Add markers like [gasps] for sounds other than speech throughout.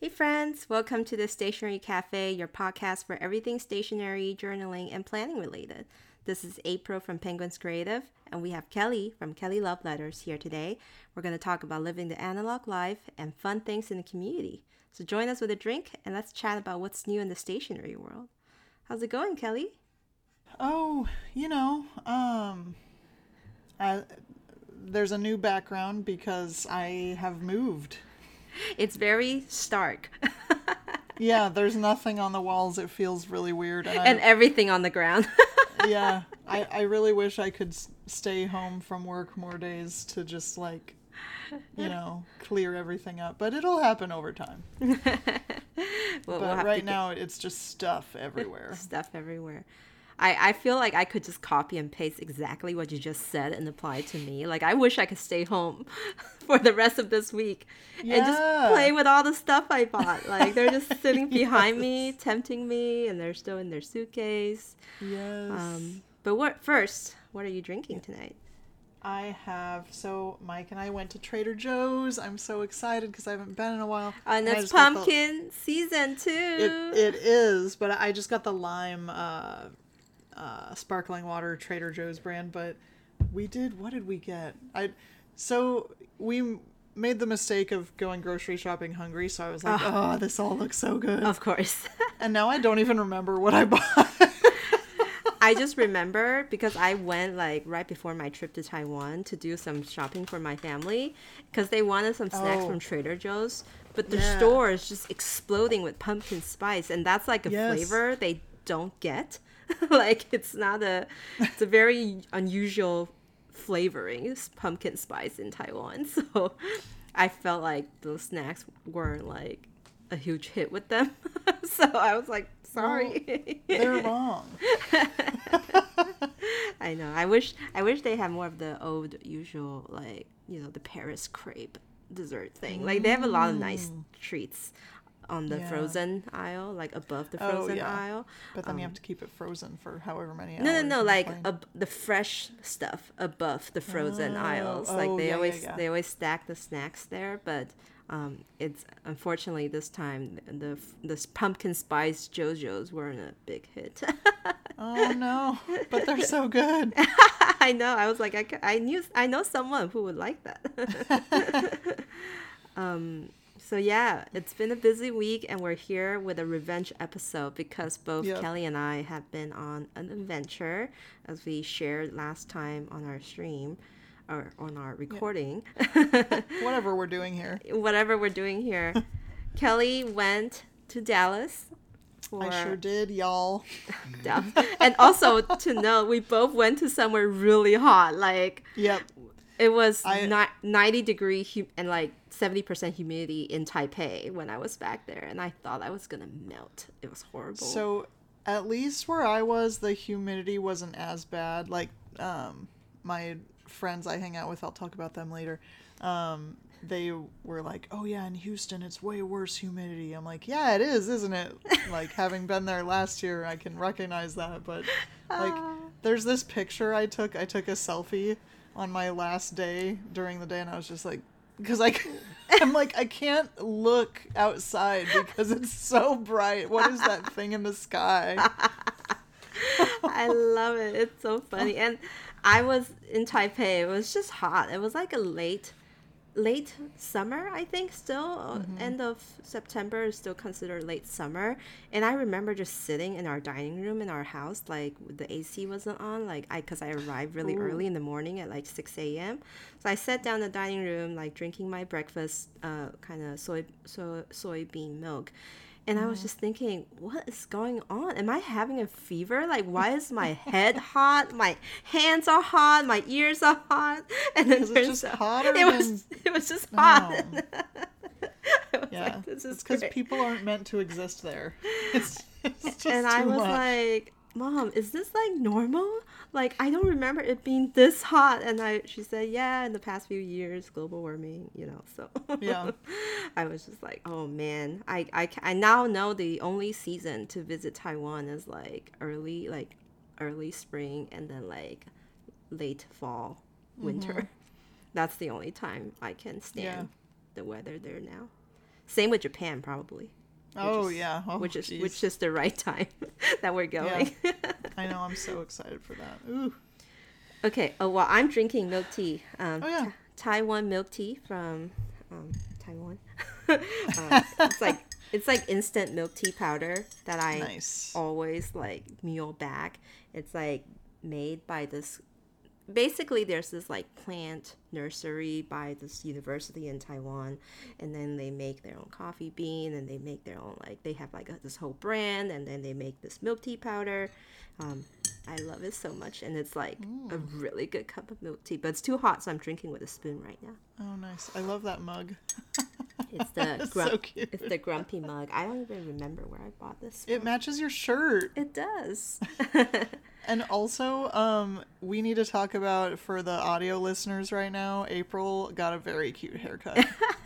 Hey, friends, welcome to the Stationery Cafe, your podcast for everything stationery, journaling, and planning related. This is April from Penguins Creative, and we have Kelly from Kelly Love Letters here today. We're going to talk about living the analog life and fun things in the community. So join us with a drink and let's chat about what's new in the stationery world. How's it going, Kelly? Oh, you know, um, I, there's a new background because I have moved. It's very stark. [laughs] yeah, there's nothing on the walls. It feels really weird. And, and everything on the ground. [laughs] yeah, I, I really wish I could stay home from work more days to just like, you know, clear everything up. But it'll happen over time. [laughs] well, but we'll right now, it's just stuff everywhere. stuff everywhere. I, I feel like I could just copy and paste exactly what you just said and apply it to me. Like I wish I could stay home [laughs] for the rest of this week yeah. and just play with all the stuff I bought. Like they're just [laughs] sitting behind yes. me, tempting me, and they're still in their suitcase. Yes. Um, but what first? What are you drinking tonight? I have so Mike and I went to Trader Joe's. I'm so excited because I haven't been in a while. And, and it's pumpkin the, season too. It, it is, but I just got the lime uh, uh, sparkling water Trader Joe's brand, but we did. What did we get? I so we made the mistake of going grocery shopping hungry, so I was like, "Oh, oh this all looks so good." Of course. [laughs] and now I don't even remember what I bought. I just remember because I went like right before my trip to Taiwan to do some shopping for my family because they wanted some snacks oh. from Trader Joe's, but the yeah. store is just exploding with pumpkin spice, and that's like a yes. flavor they don't get. [laughs] like it's not a it's a very unusual flavoring it's pumpkin spice in taiwan. [laughs] So i felt like those snacks weren't like a huge hit with them. [laughs] So i was like sorry. Well, they're wrong. I know. I wish i wish they had more of the old usual like you know the paris crepe dessert thing. Like they have a lot of nice mm. treats on the yeah. frozen aisle, like above the oh, frozen oh, yeah. aisle. But then um, you have um, to keep it frozen for however many hours. No, no, no, like ab- the fresh stuff above the frozen oh, aisles. Like they yeah, always they always stack the snacks there, but um, it's unfortunately this time the this pumpkin spice Joe-Joe's weren't a big hit. oh no! But they're so good. [laughs] I know. I was like, I, I knew I know someone who would like that. [laughs] [laughs] um, so yeah, it's been a busy week, and we're here with a revenge episode because both yep. Kelly and I have been on an adventure, as we shared last time on our stream, or on our recording. [laughs] Whatever we're doing here. Whatever we're doing here. [laughs] Kelly went to Dallas. For... I sure did, y'all. [laughs] and also to know, we both went to somewhere really hot. Like, yep. It was I, ni- 90 degree hu- and like 70% humidity in Taipei when I was back there, and I thought I was gonna melt. It was horrible. So, at least where I was, the humidity wasn't as bad. Like, um, my friends I hang out with, I'll talk about them later. Um, they were like, "Oh yeah, in Houston, it's way worse humidity." I'm like, "Yeah, it is, isn't it?" [laughs] like having been there last year, I can recognize that. But like, uh. there's this picture I took. I took a selfie on my last day during the day, and I was just like, because I, [laughs] I'm like, I can't look outside because it's so bright. What is that thing in the sky? I love it. It's so funny. And I was in Taipei. It was just hot. It was like a late late summer, I think, still. Mm-hmm. End of September is still considered late summer. And I remember just sitting in our dining room in our house, like the AC wasn't on, like I, cause I arrived really Ooh. early in the morning at like 6 a.m. So I sat down in the dining room, like drinking my breakfast, uh, kind of soy, soy, soybean milk. And I was mm-hmm. just thinking, what is going on? Am I having a fever? Like, why is my head [laughs] hot? My hands are hot. My ears are hot. [laughs] And then it's just hotter. It was. It was just hot. [laughs] yeah, like, this is it's because people aren't meant to exist there. It's, it's and I was much. like, Mom, is this like normal? like I don't remember it being this hot. And I, she said, yeah, in the past few years, global warming, you know. So yeah, [laughs] I was just like, oh man, I, I, I now know the only season to visit Taiwan is like early, like early spring, and then like late fall, winter. Mm-hmm. [laughs] That's the only time I can stand yeah. the weather there now. Same with Japan, probably. Oh is- yeah. Oh, which is jeez. which is the right time [laughs] that we're going. I know. I'm so excited for that. Ooh. okay. Oh well, I'm drinking milk tea. Um, Oh, yeah. Ta- Taiwan milk tea from um, Taiwan. uh, [laughs] [laughs] it's like it's like instant milk tea powder that I Nice. always like mule back. It's like made by this. Basically, there's this like plant nursery by this university in Taiwan, and then they make their own coffee bean, and they make their own like they have like a, this whole brand, and then they make this milk tea powder. Um, I love it so much, and it's like a really good cup of milk tea, but it's too hot, so I'm drinking with a spoon right now. Oh, nice. I love that mug. [laughs] It's the grump- so cute. it's the grumpy mug. I don't even remember where I bought this. It matches your shirt. It does. [laughs] And also, um, we need to talk about for the audio listeners right now. April got a very cute haircut. [laughs]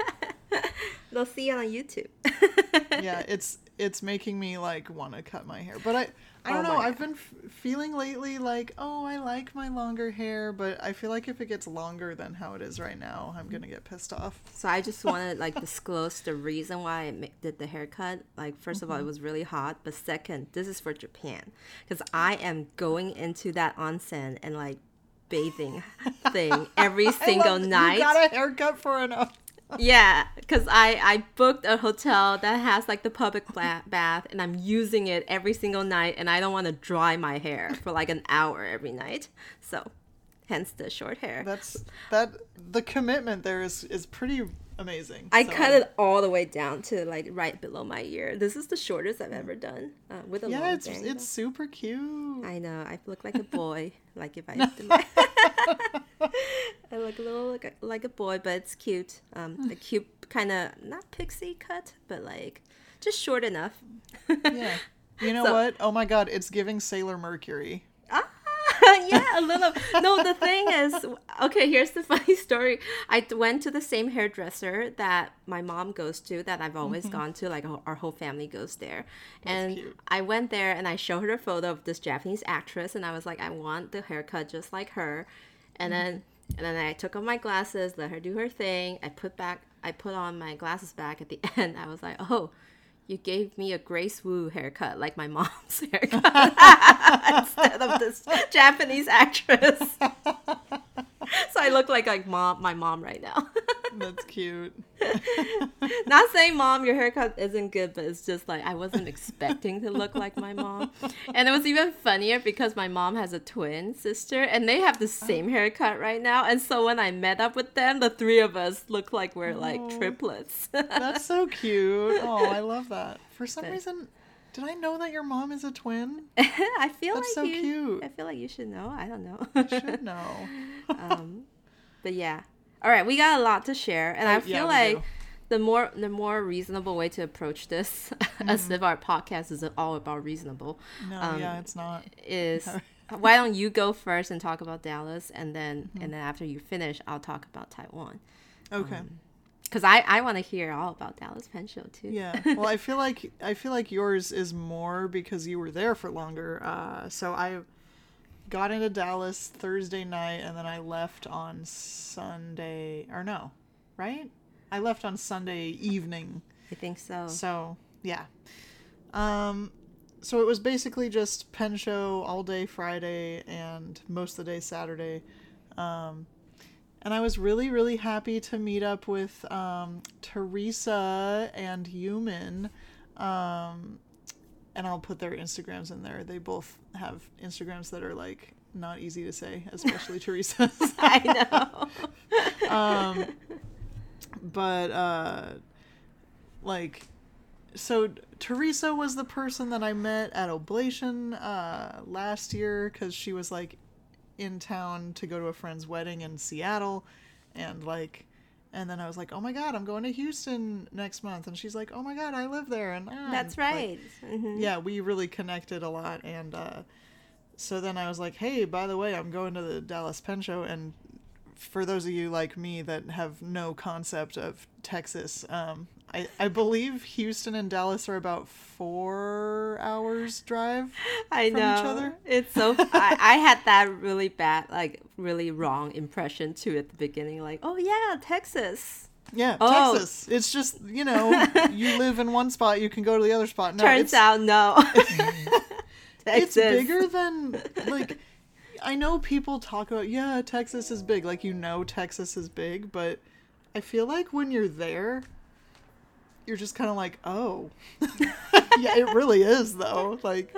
They'll see it on YouTube. [laughs] yeah, it's it's making me like want to cut my hair. But I I don't Oh know. my I've been f- feeling lately like, oh, I like my longer hair, but I feel like if it gets longer than how it is right now, I'm gonna get pissed off. So I just want to like disclose the reason why I ma- did the haircut. Like, 1st of all, Mm-hmm. it was really hot, but second, this is for Japan because I am going into that onsen and like bathing [laughs] thing every single night. You got a haircut for enough. Yeah, because I I booked a hotel that has like the public bath, and I'm using it every single night, and I don't want to dry my hair for like an hour every night. So, hence the short hair. That's that. The commitment there is is pretty amazing. I so- cut it all the way down to like right below my ear. This is the shortest I've ever done uh, with a long Yeah, it's bang, it's super cute. I know. I look like a boy. [laughs] like if I. my- [laughs] I look a little like a, like a boy, but it's cute. Um, a cute kind of not pixie cut, but like just short enough. Yeah. You [laughs] know So- what? Oh my god, it's giving Sailor Mercury. Ah, yeah, a little. No, the thing is, okay, here's the [laughs] funny story. I went to the same hairdresser that my mom goes to, that I've always gone to, like our whole family goes there. and cute. I went there and I showed her a photo of this Japanese actress, and I was like, I want the haircut just like her. And then, and then I took off my glasses, let her do her thing. I put back, I put on my glasses back at the [laughs] end. I was like, oh. You gave me a Grace Wu haircut, like my mom's [laughs] haircut, [laughs] instead of this Japanese actress. [laughs] [laughs] so I look like like mom, my mom right now. [laughs] That's cute. [laughs] Not saying mom, your haircut isn't good, but it's just like I wasn't expecting to look like my mom. And it was even funnier because my mom has a twin sister and they have the oh. same haircut right now. And so when I met up with them, the three of us look like we're like Oh. triplets. That's so cute. Oh, I love that. For some But- reason, did I know that your mom is a twin? [laughs] I feel That's like so you, cute. I feel like you should know. I don't know. I should [laughs] know. um, but yeah. All right, we got a lot to share, and I Oh, feel yeah, like the more the more reasonable way to approach this, [laughs] as Mm-hmm. if our podcast is all about reasonable, No, Um, yeah, it's not. is why don't you go first and talk about Dallas, and then Mm-hmm. and then after you finish, I'll talk about Taiwan, Okay. Because I I want to hear all about Dallas Pen Show too. Yeah. [laughs] Well, I feel like I feel like yours is more because you were there for longer. Uh, so I got into Dallas Thursday night, and then I left on Sunday. Or no, right? I left on Sunday evening. I think so. So yeah. Um, so it was basically just pen show all day Friday and most of the day Saturday. Um, and I was really, really happy to meet up with um, Teresa and Human. Um, and I'll put their Instagrams in there. They both have Instagrams that are like not easy to say, especially [laughs] Teresa's. I know. [laughs] um, but uh, like, so Teresa was the person that I met at Oblation uh, last year because she was like in town to go to a friend's wedding in Seattle, and like. And then I was like, "Oh my God, I'm going to Houston next month." And she's like, "Oh my God, I live there." And ah, That's like, right. Mhm. yeah, we really connected a lot. And uh, so then I was like, hey, by the way, I'm going to the Dallas Pen Show. And for those of you like me that have no concept of Texas, um, I, I believe Houston and Dallas are about four hours drive. I from know. each other? It's so. [laughs] I, I had that really bad, like really wrong impression too at the beginning. Like, oh yeah, Texas. Yeah, Oh. Texas. It's just you know, [laughs] you live in one spot, you can go to the other spot. No, Turns out, no. [laughs] it's bigger than like. I know people talk about yeah, Texas is big. Like you know, Texas is big, but I feel like when you're there, you're just kind of like, oh, [laughs] yeah, it really is though. Like,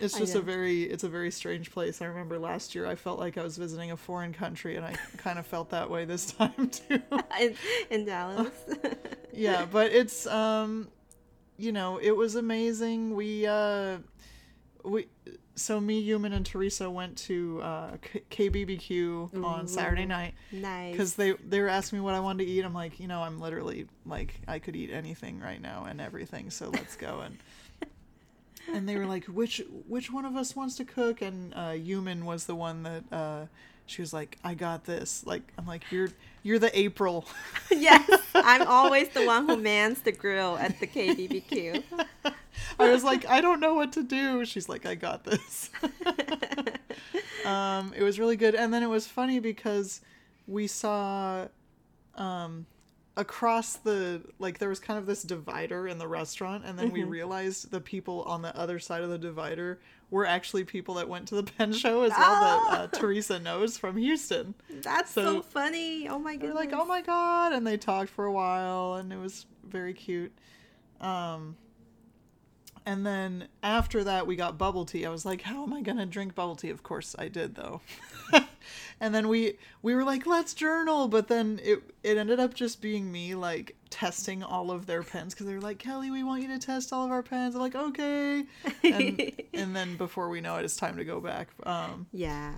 it's just a very, it's a very strange place. I remember last year, I felt like I was visiting a foreign country, and I kind of felt that way this [laughs] time too. [laughs] in, in Dallas. yeah, but it's um, you know, it was amazing. We uh, we so me, Human, and Teresa went to uh, K- KBBQ on Saturday night nice. because they they were asking me what I wanted to eat. I'm like, you know, I'm literally like I could eat anything right now and everything. So let's go and. [laughs] And they were like, "Which which one of us wants to cook?" And uh, Human was the one that uh, she was like, "I got this." Like I'm like, "You're you're the April." [laughs] yes, [laughs] I'm always the one who mans the grill at the KBBQ. [laughs] I was like, I don't know what to do. She's like, I got this. um, it was really good, and then it was funny because we saw um, across the like there was kind of this divider in the restaurant, and then we realized the people on the other side of the divider were actually people that went to the [laughs] pen show as well that uh, Teresa knows from Houston. That's so, So- funny. Oh my They're like, oh my god, and they talked for a while, and it was very cute. Um, and then after that, we got bubble tea. I was like, how am I gonna drink bubble tea? Of course, I did though. [laughs] and then we we were like, let's journal, but then it it ended up just being me like testing all of their pens because they were like, Kelly, we want you to test all of our pens. I'm like, okay. And, [laughs] and then before we know it, it's time to go back. Um, Yeah.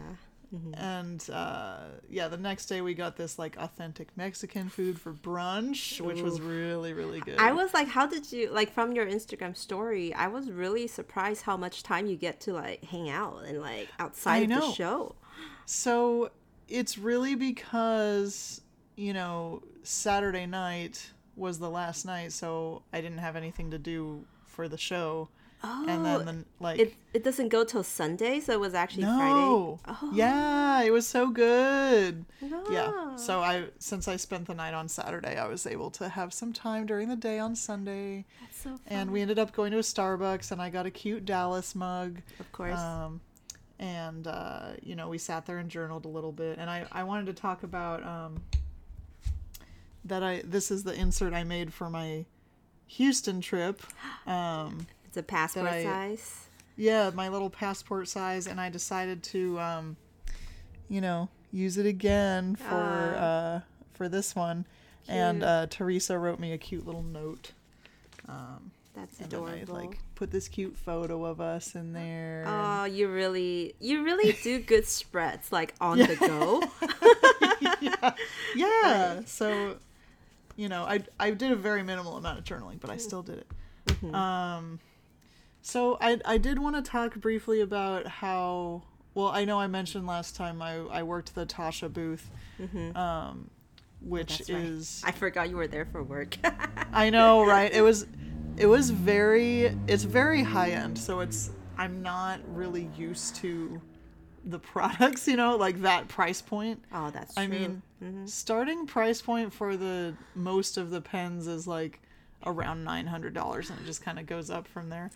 and uh, yeah, the next day we got this like authentic Mexican food for brunch, which was really really good. I was like, how did you like from your Instagram story? I was really surprised how much time you get to like hang out and like outside the show. So it's really because you know Saturday night was the last night, so I didn't have anything to do for the show, Oh, and then the, like it it doesn't go till Sunday, so it was actually no, Friday. Oh. yeah, it was so good. No. Yeah. Ah. So I since I spent the night on Saturday, I was able to have some time during the day on Sunday. That's so fun. And we ended up going to a Starbucks, and I got a cute Dallas mug. of course. Um, and uh, you know, we sat there and journaled a little bit. And I, I wanted to talk about um, that. I this is the insert I made for my Houston trip. [gasps] Um, it's a passport I- size. yeah, my little passport size, and I decided to, um, you know, use it again for Ah. uh, for this one. And Cute. uh, Teresa wrote me a cute little note. That's and then I adorable. like put this cute photo of us in there. Oh, you really, you really do [laughs] good spreads like on the go. yeah, [laughs] [laughs] yeah. So, you know, I I did a very minimal amount of journaling, but I still did it. Um, so I I did want to talk briefly about how well I know I mentioned last time I I worked the Taccia booth, um, which That's right. is I forgot you were there for work. I know, right? It was it was very it's very high end, so it's I'm not really used to the [laughs] products, you know, like that price point. oh, that's true. I mean, mm-hmm. starting price point for the most of the pens is like around nine hundred dollars, and it just kind of goes up from there.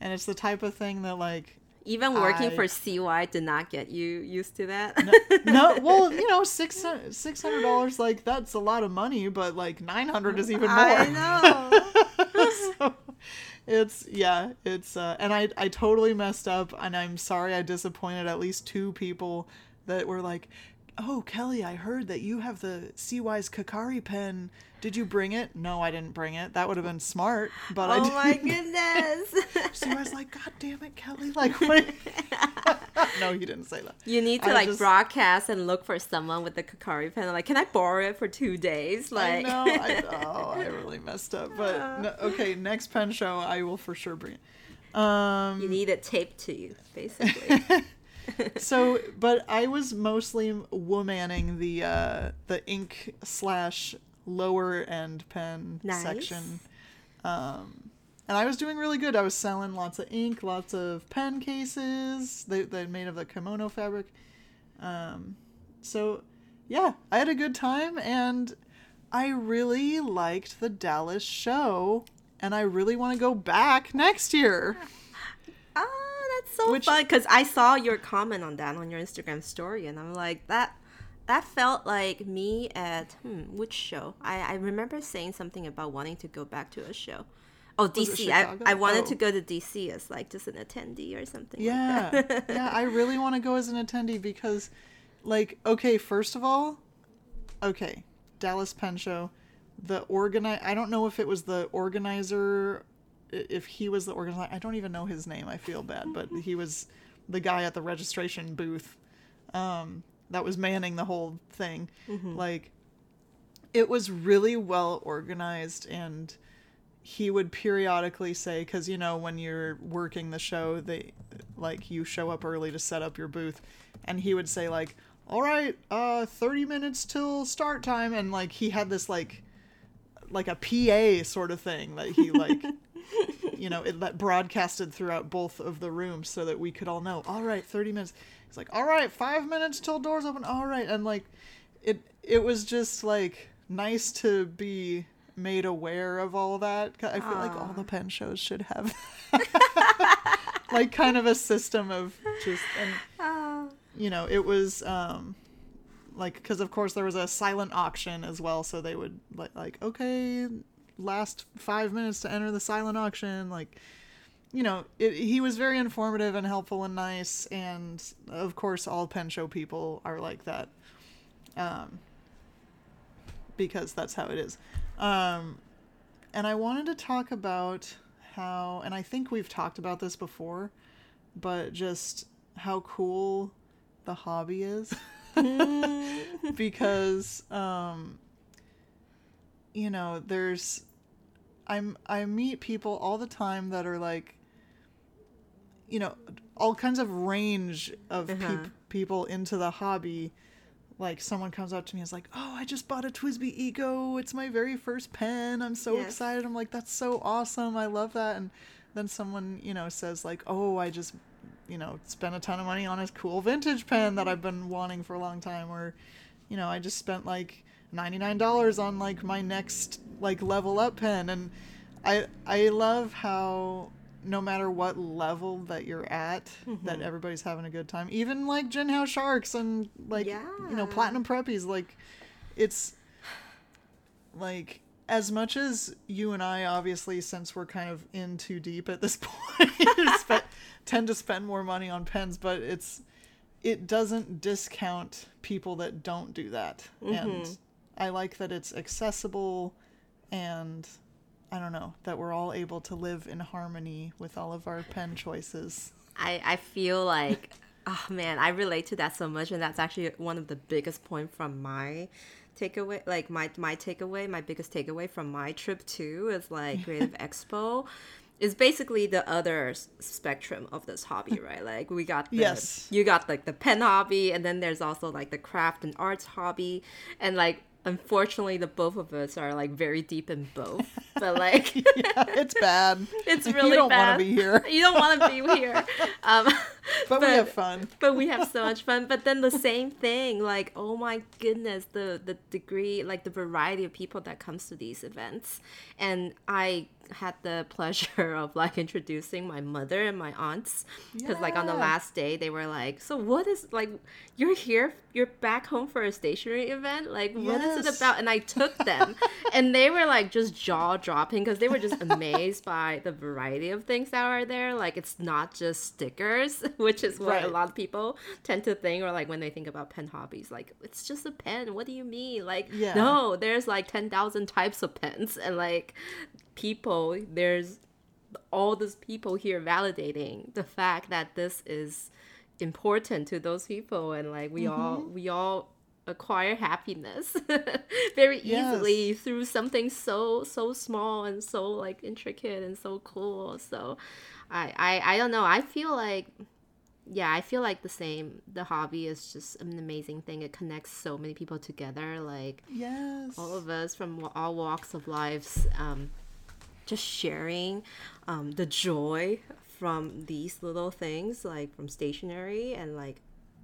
And it's the type of thing that like even working I- for CY did not get you used to that. no, [laughs] well, you know, six six hundred dollars like that's a lot of money, but like nine hundred is even more. I know. [laughs] [laughs] so it's yeah it's uh and i i totally messed up and i'm sorry i disappointed at least two people that were like oh kelly i heard that you have the CY's kakari pen did you bring it no i didn't bring it that would have been smart but i oh didn't my goodness. [laughs] was like god damn it kelly [laughs] like what [laughs] no he didn't say that You need to I like just- broadcast and look for someone with the Kakari pen. Like, can I borrow it for two days? Like, I know. I, oh, I really messed up. But no, okay, next pen show, I will for sure bring it. Um, you need it taped to you, basically. so, but I was mostly womaning the uh, the ink slash lower end pen Nice. section, um, and I was doing really good. I was selling lots of ink, lots of pen cases. They they made of the kimono fabric. Um, so yeah, I had a good time and I really liked the Dallas show and I really want to go back next year. Oh, that's so Which- fun because I saw your comment on that on your Instagram story, and I'm like that. That felt like me at hmm, which show? I, I remember saying something about wanting to go back to a show. Oh, DC. I, I wanted Oh. to go to DC as like just an attendee or something. like Yeah. that. [laughs] yeah, I really want to go as an attendee because like okay, first of all, okay, Dallas Pen show, the organi I don't know if it was the organizer if he was the organizer. I don't even know his name. I feel bad, but he was the guy at the registration booth um that was manning the whole thing. Like it was really well organized and he would periodically say because you know when you're working the show they like you show up early to set up your booth and he would say like all right uh 30 minutes till start time and like he had this like like a pa sort of thing that he like [laughs] you know it that broadcasted throughout both of the rooms so that we could all know all right 30 minutes it's like all right five minutes till doors open all right and like it it was just like nice to be made aware of all that. i feel like all the pen shows should have [laughs] like kind of a system of just and Ah. you know it was um like because of course there was a silent auction as well so they would like like okay last five minutes to enter the silent auction like you know it, he was very informative and helpful and nice and of course all pen show people are like that um because that's how it is. Um and i wanted to talk about how and i think we've talked about this before but just how cool the hobby is. [laughs] Because um you know there's i'm i meet people all the time that are like you know all kinds of range of Uh-huh. people into the hobby. Like someone comes up to me and is like oh i just bought a TWSBI eco it's my very first pen. I'm so Yes. excited. I'm like that's so awesome. I love that. And then someone you know says like oh i just you know spent a ton of money on a cool vintage pen that i've been wanting for a long time. Or you know i just spent like $99 on like my next like level up pen. And i i love how no matter what level that you're at that mm-hmm. everybody's having a good time. Even like Jinhao sharks and like you know platinum preppies like it's like as much as you and I obviously since we're kind of in too deep at this [laughs] point spe- [laughs] tend to spend more money on pens but it's it doesn't discount people that don't do that. And mm-hmm. I like that it's accessible and I don't know that we're all able to live in harmony with all of our pen choices. I, I feel like [laughs] oh man i relate to that so much and that's actually one of the biggest point from my takeaway like my my takeaway my biggest takeaway from my trip too is like [laughs] creative expo is basically the other spectrum of this hobby [laughs] right like we got the, Yes. you got like the pen hobby and then there's also like the craft and arts hobby and like unfortunately the both of us are like very deep in both [laughs] but like yeah, it's bad. [laughs] it's really [laughs] You don't wanna be here. you don't want to be here um But, we have fun. but we have so much fun but then the same thing like oh my goodness the the degree like the variety of people that comes to these events and i had the [laughs] pleasure of like introducing my mother and my aunts. Because like on the last day they were like so what is like you're here you're back home for a stationery event? Like what is it about? And i took them. [laughs] And they were like just jaw dropping because they were just amazed by the variety of things that are there. Like it's not just stickers [laughs] which is what a lot of people tend to think or like when they think about pen hobbies like it's just a pen. What do you mean? Like Yeah. no there's like 10,000 types of pens. And like people there's all these people here validating the fact that this is important to those people and like we all Mm-hmm. we all acquire happiness [laughs] very easily Yes. through something so so small and so like intricate and so cool so I, I i don't know i feel like yeah i feel like the same the hobby is just an amazing thing it connects so many people together like Yes. all of us from all walks of lives um, just sharing um, the joy from these little things like from stationery and like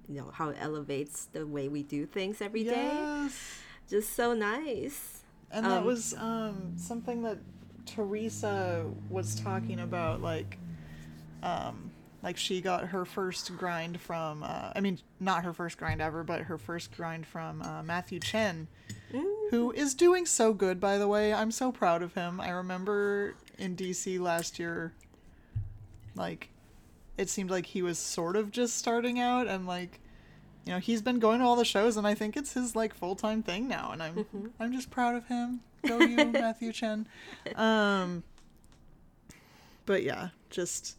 you know how it elevates the way we do things every day. Yes. just so nice. And that Um, was um something that Teresa was talking about like um like she got her first grind from uh, I mean not her first grind ever but her first grind from uh, Matthew Chen who is doing so good by the way. I'm so proud of him. I remember in DC last year like it seemed like he was sort of just starting out and like you know he's been going to all the shows and I think it's his like full-time thing now and I'm I'm just proud of him. [laughs] Go you Matthew Chen. Um but yeah just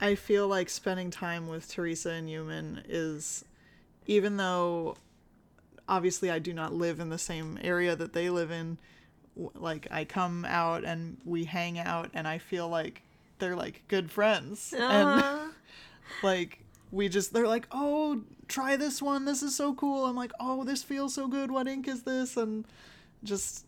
I feel like spending time with Teresa and Human is even though obviously I do not live in the same area that they live in. Like I come out and we hang out and I feel like they're like good friends. And Uh-huh. [laughs] like we just they're like oh try this one. This is so cool. I'm like oh this feels so good. What ink is this? And just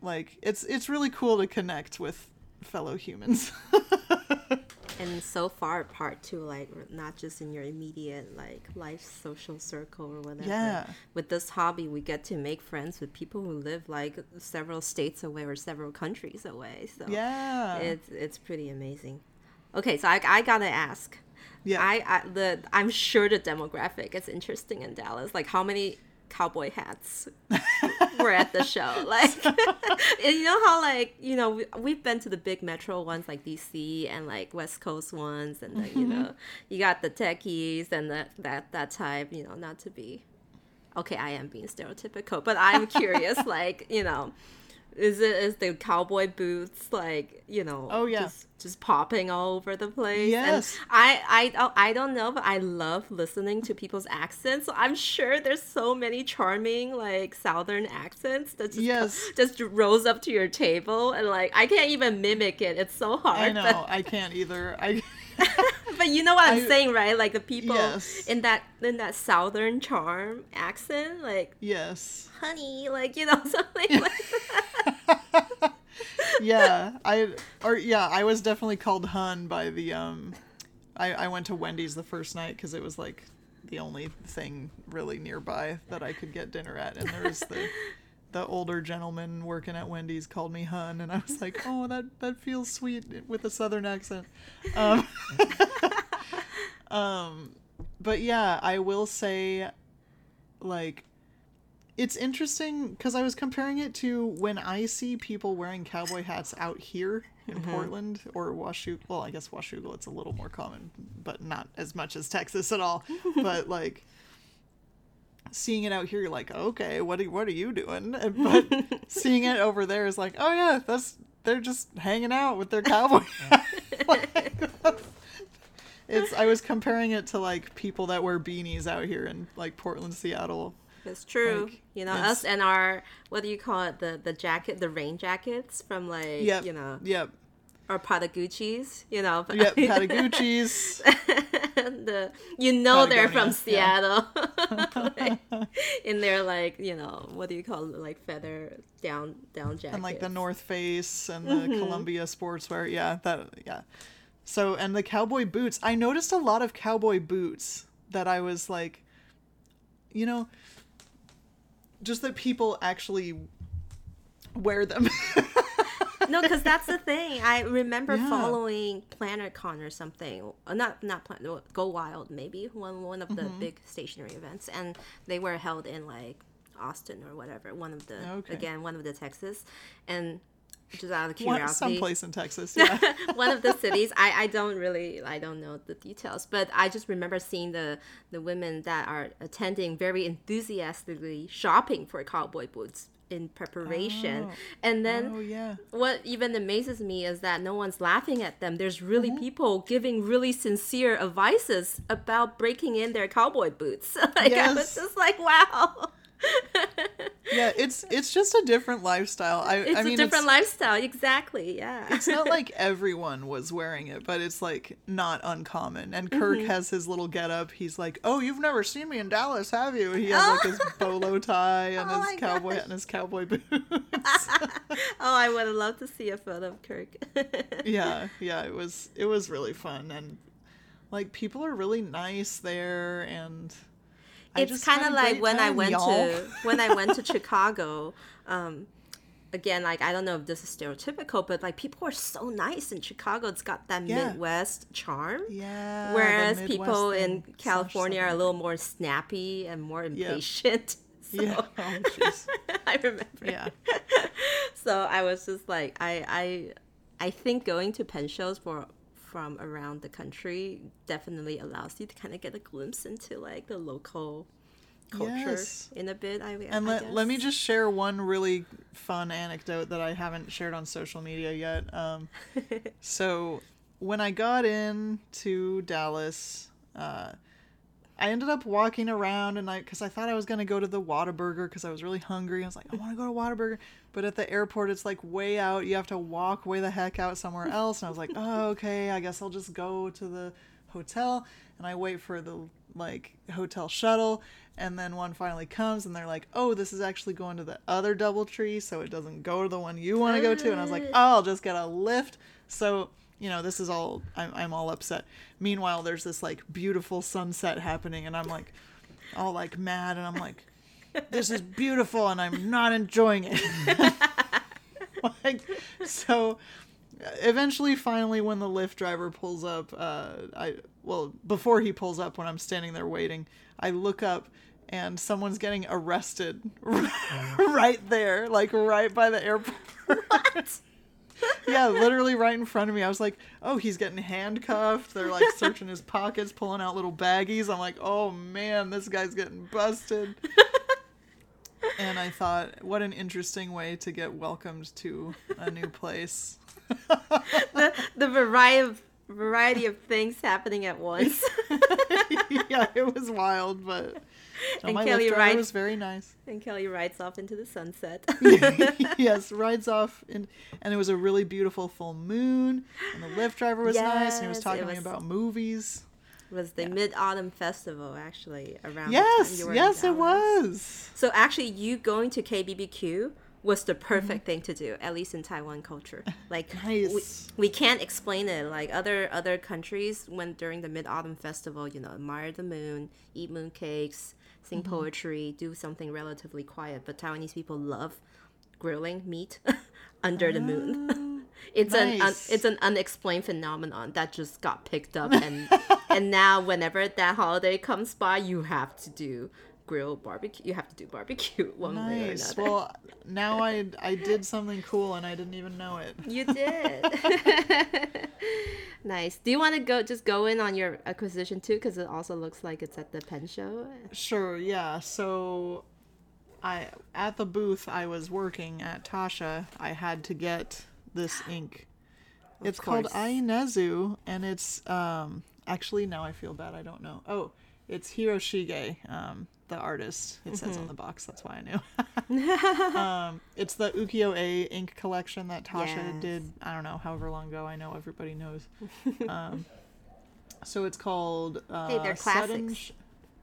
like it's it's really cool to connect with fellow humans [laughs] and so far apart too like not just in your immediate like life social circle or whatever. Yeah. with this hobby we get to make friends with people who live like several states away or several countries away. So yeah. it's it's pretty amazing. Okay so i, I gotta ask. Yeah. I, I the i'm sure the demographic is interesting in dallas. Like how many cowboy hats [laughs] were at the show. [laughs] Like [laughs] and you know how like you know we, we've been to the big metro ones like dc and like west coast ones and the, you mm-hmm. know you got the techies and the, that that type you know not to be okay i am being stereotypical but i'm curious [laughs] like you know is it is the cowboy boots like you know Oh, yeah. just, just popping all over the place Yes. and i i don't i don't know but i love listening to people's accents so i'm sure there's so many charming like southern accents that just Yes. [laughs] just rose up to your table and like i can't even mimic it it's so hard i know but- i can't either i [laughs] but you know what I'm I- saying, right? Like the people Yes. in that in that southern charm accent, like yes honey, like you know [laughs] something like that. [laughs] yeah i or yeah i was definitely called hun by the um i i went to wendy's the first night because it was like the only thing really nearby that i could get dinner at and there was the the older gentleman working at wendy's called me hun and i was like oh that that feels sweet with a southern accent um [laughs] um but yeah i will say like it's interesting because I was comparing it to when I see people wearing cowboy hats out here in Portland or Washougal. Well, I guess Washougal it's a little more common, but not as much as Texas at all. but like seeing it out here, you're like, okay, what are what are you doing? And- [laughs] But seeing it over there is like, oh yeah, that's they're just hanging out with their [laughs] cowboy. hat. [laughs] Like, it's I was comparing it to like people that wear beanies out here in like Portland, Seattle. It's true. Like, you know, us and our what do you call it? The the jacket, the rain jackets from like Yep. you know, Yep. Or Patagucci's. You know, Yep. [laughs] Patagucci's. [laughs] the you know they're from Patagonia, Seattle. Like, [laughs] in their like you know what do you call it? Like feather down down jacket and like the North Face and the mm-hmm. Columbia sportswear. Yeah, that yeah. So and the cowboy boots. I noticed a lot of cowboy boots that I was like, you know, just that people actually wear them. No, because that's the thing. I remember Yeah. following PlannerCon or something. Uh, Not not Plan. no, Go Wild maybe one one of the Mm-hmm. big stationary events, and they were held in like Austin or whatever. One of the Okay. again one of the Texas, and just out of [laughs] One, curiosity. someplace in Texas. [laughs] Yeah. one of the [laughs] cities I, I don't really i don't know the details but i just remember seeing the the women that are attending very enthusiastically shopping for cowboy boots in preparation Oh. and then oh yeah. what even amazes me is that no one's laughing at them there's really Mm-hmm. people giving really sincere advices about breaking in their cowboy boots [laughs] like i was Yes. just like wow [laughs] Yeah, it's it's just a different lifestyle. I it's I mean a different lifestyle exactly yeah it's not like [laughs] everyone was wearing it, but it's like not uncommon. And Kirk Mm-hmm. has his little get up. He's like, "Oh, you've never seen me in Dallas, have you?" He has like his bolo tie [laughs] and Oh his cowboy gosh. hat and his cowboy boots. oh i would have loved to see a photo of kirk yeah, yeah, it was it was really fun and like people are really nice there and it's kind of like when I went y'all. to [laughs] when I went to Chicago. Um, again, like I don't know if this is stereotypical, but like people are so nice in Chicago. It's got that Yeah. Midwest charm. Yeah. Whereas people in California are a little more snappy and more impatient. [laughs] [laughs] So Yeah. Oh. I remember. Yeah. So I was just like, I, I, I think going to pen shows for from around the country definitely allows you to kind of get a glimpse into like the local culture Yes. in a bit. I, And I let, let me just share one really fun anecdote that I haven't shared on social media yet. Um, [laughs] so when I got in to Dallas, uh, I ended up walking around and I, because I thought I was gonna go to the Whataburger because I was really hungry. I was like, I want to go to Whataburger, but at the airport it's like way out. You have to walk way the heck out somewhere else. And I was like, oh [laughs] okay, I guess I'll just go to the hotel. And I wait for the like hotel shuttle, and then one finally comes, and they're like, oh, this is actually going to the other DoubleTree, so it doesn't go to the one you want to go to. And I was like, oh, I'll just get a lift. So you know, this is all I'm, I'm all upset. Meanwhile, there's this like beautiful sunset happening, and I'm like, all like mad, and I'm like, this is beautiful, and I'm not enjoying it. [laughs] like, so eventually, finally, when the Lyft driver pulls up, uh, I well before he pulls up, when I'm standing there waiting, I look up. And someone's getting arrested [laughs] right there, like right by the airport. [laughs] yeah, literally right in front of me. I was like, oh, he's getting handcuffed. They're like searching his pockets, pulling out little baggies. I'm like, oh man, this guy's getting busted. [laughs] and I thought, what an interesting way to get welcomed to a new place. [laughs] the, the variety of variety of things happening at once. yeah, it was wild, but no, And Kelly rides- was very nice. and Kelly rides off into the sunset. [laughs] [laughs] yes, rides off, and and it was a really beautiful full moon, and the Lyft driver was nice, and he was talking it to me was- about movies. It was the Mid Autumn Festival actually around? Yes, you were in yes, it was. So actually, you going to KBBQ was Mm-hmm. the perfect thing to do, at least in Taiwan culture. [laughs] Like we, Nice. we can't explain it. Like other other countries, when during the Mid Autumn Festival, you know, admire the moon, eat moon cakes, sing Mm-hmm. poetry, do something relatively quiet. But Taiwanese people love grilling meat [laughs] under the moon. [laughs] it's an un, Oh, it's an unexplained phenomenon that just got picked up and [laughs] and now whenever that holiday comes by, you have to do grill barbecue. You have to do barbecue [laughs] one way or Nice. another. Well, now I I did something cool and I didn't even know it. you did. [laughs] nice. Do you want to go just go in on your acquisition too? Because it also looks like it's at the pen show. Sure, yeah. So I at the booth I was working at Taccia, I had to get this [gasps] ink. it's called course. Ainezu and it's um actually now I feel bad, I don't know. Oh, it's Hiroshige, um, the artist. It says Mm-hmm. on the box, that's why I knew. [laughs] um, it's the Ukiyo-e ink collection that Taccia Yes. did, I don't know, however long ago. I know everybody knows. um, so it's called uh, Hey, they're classics. Sh-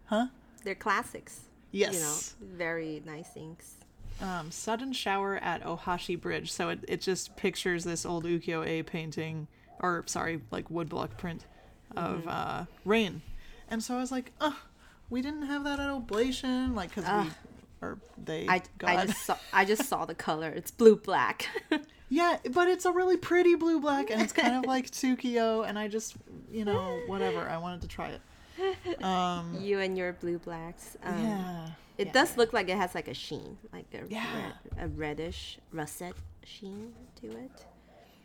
huh? They're classics. Yes. You know, very nice inks. um, sudden shower at Ohashi Bridge. So it, it just pictures this old ukiyo-e painting, or sorry, like woodblock print of Mm-hmm. uh, rain. And so I was like, oh, we didn't have that at Oblation, like because we, or they I, got. I just [laughs] saw I just saw the color. It's blue black. [laughs] yeah, but it's a really pretty blue black, and it's kind of like Tsukiyo, and I just, you know, whatever. I wanted to try it. Um, you and your blue blacks. Um, yeah. It yeah. does look like it has like a sheen, like a Yeah. red, a reddish russet sheen to it.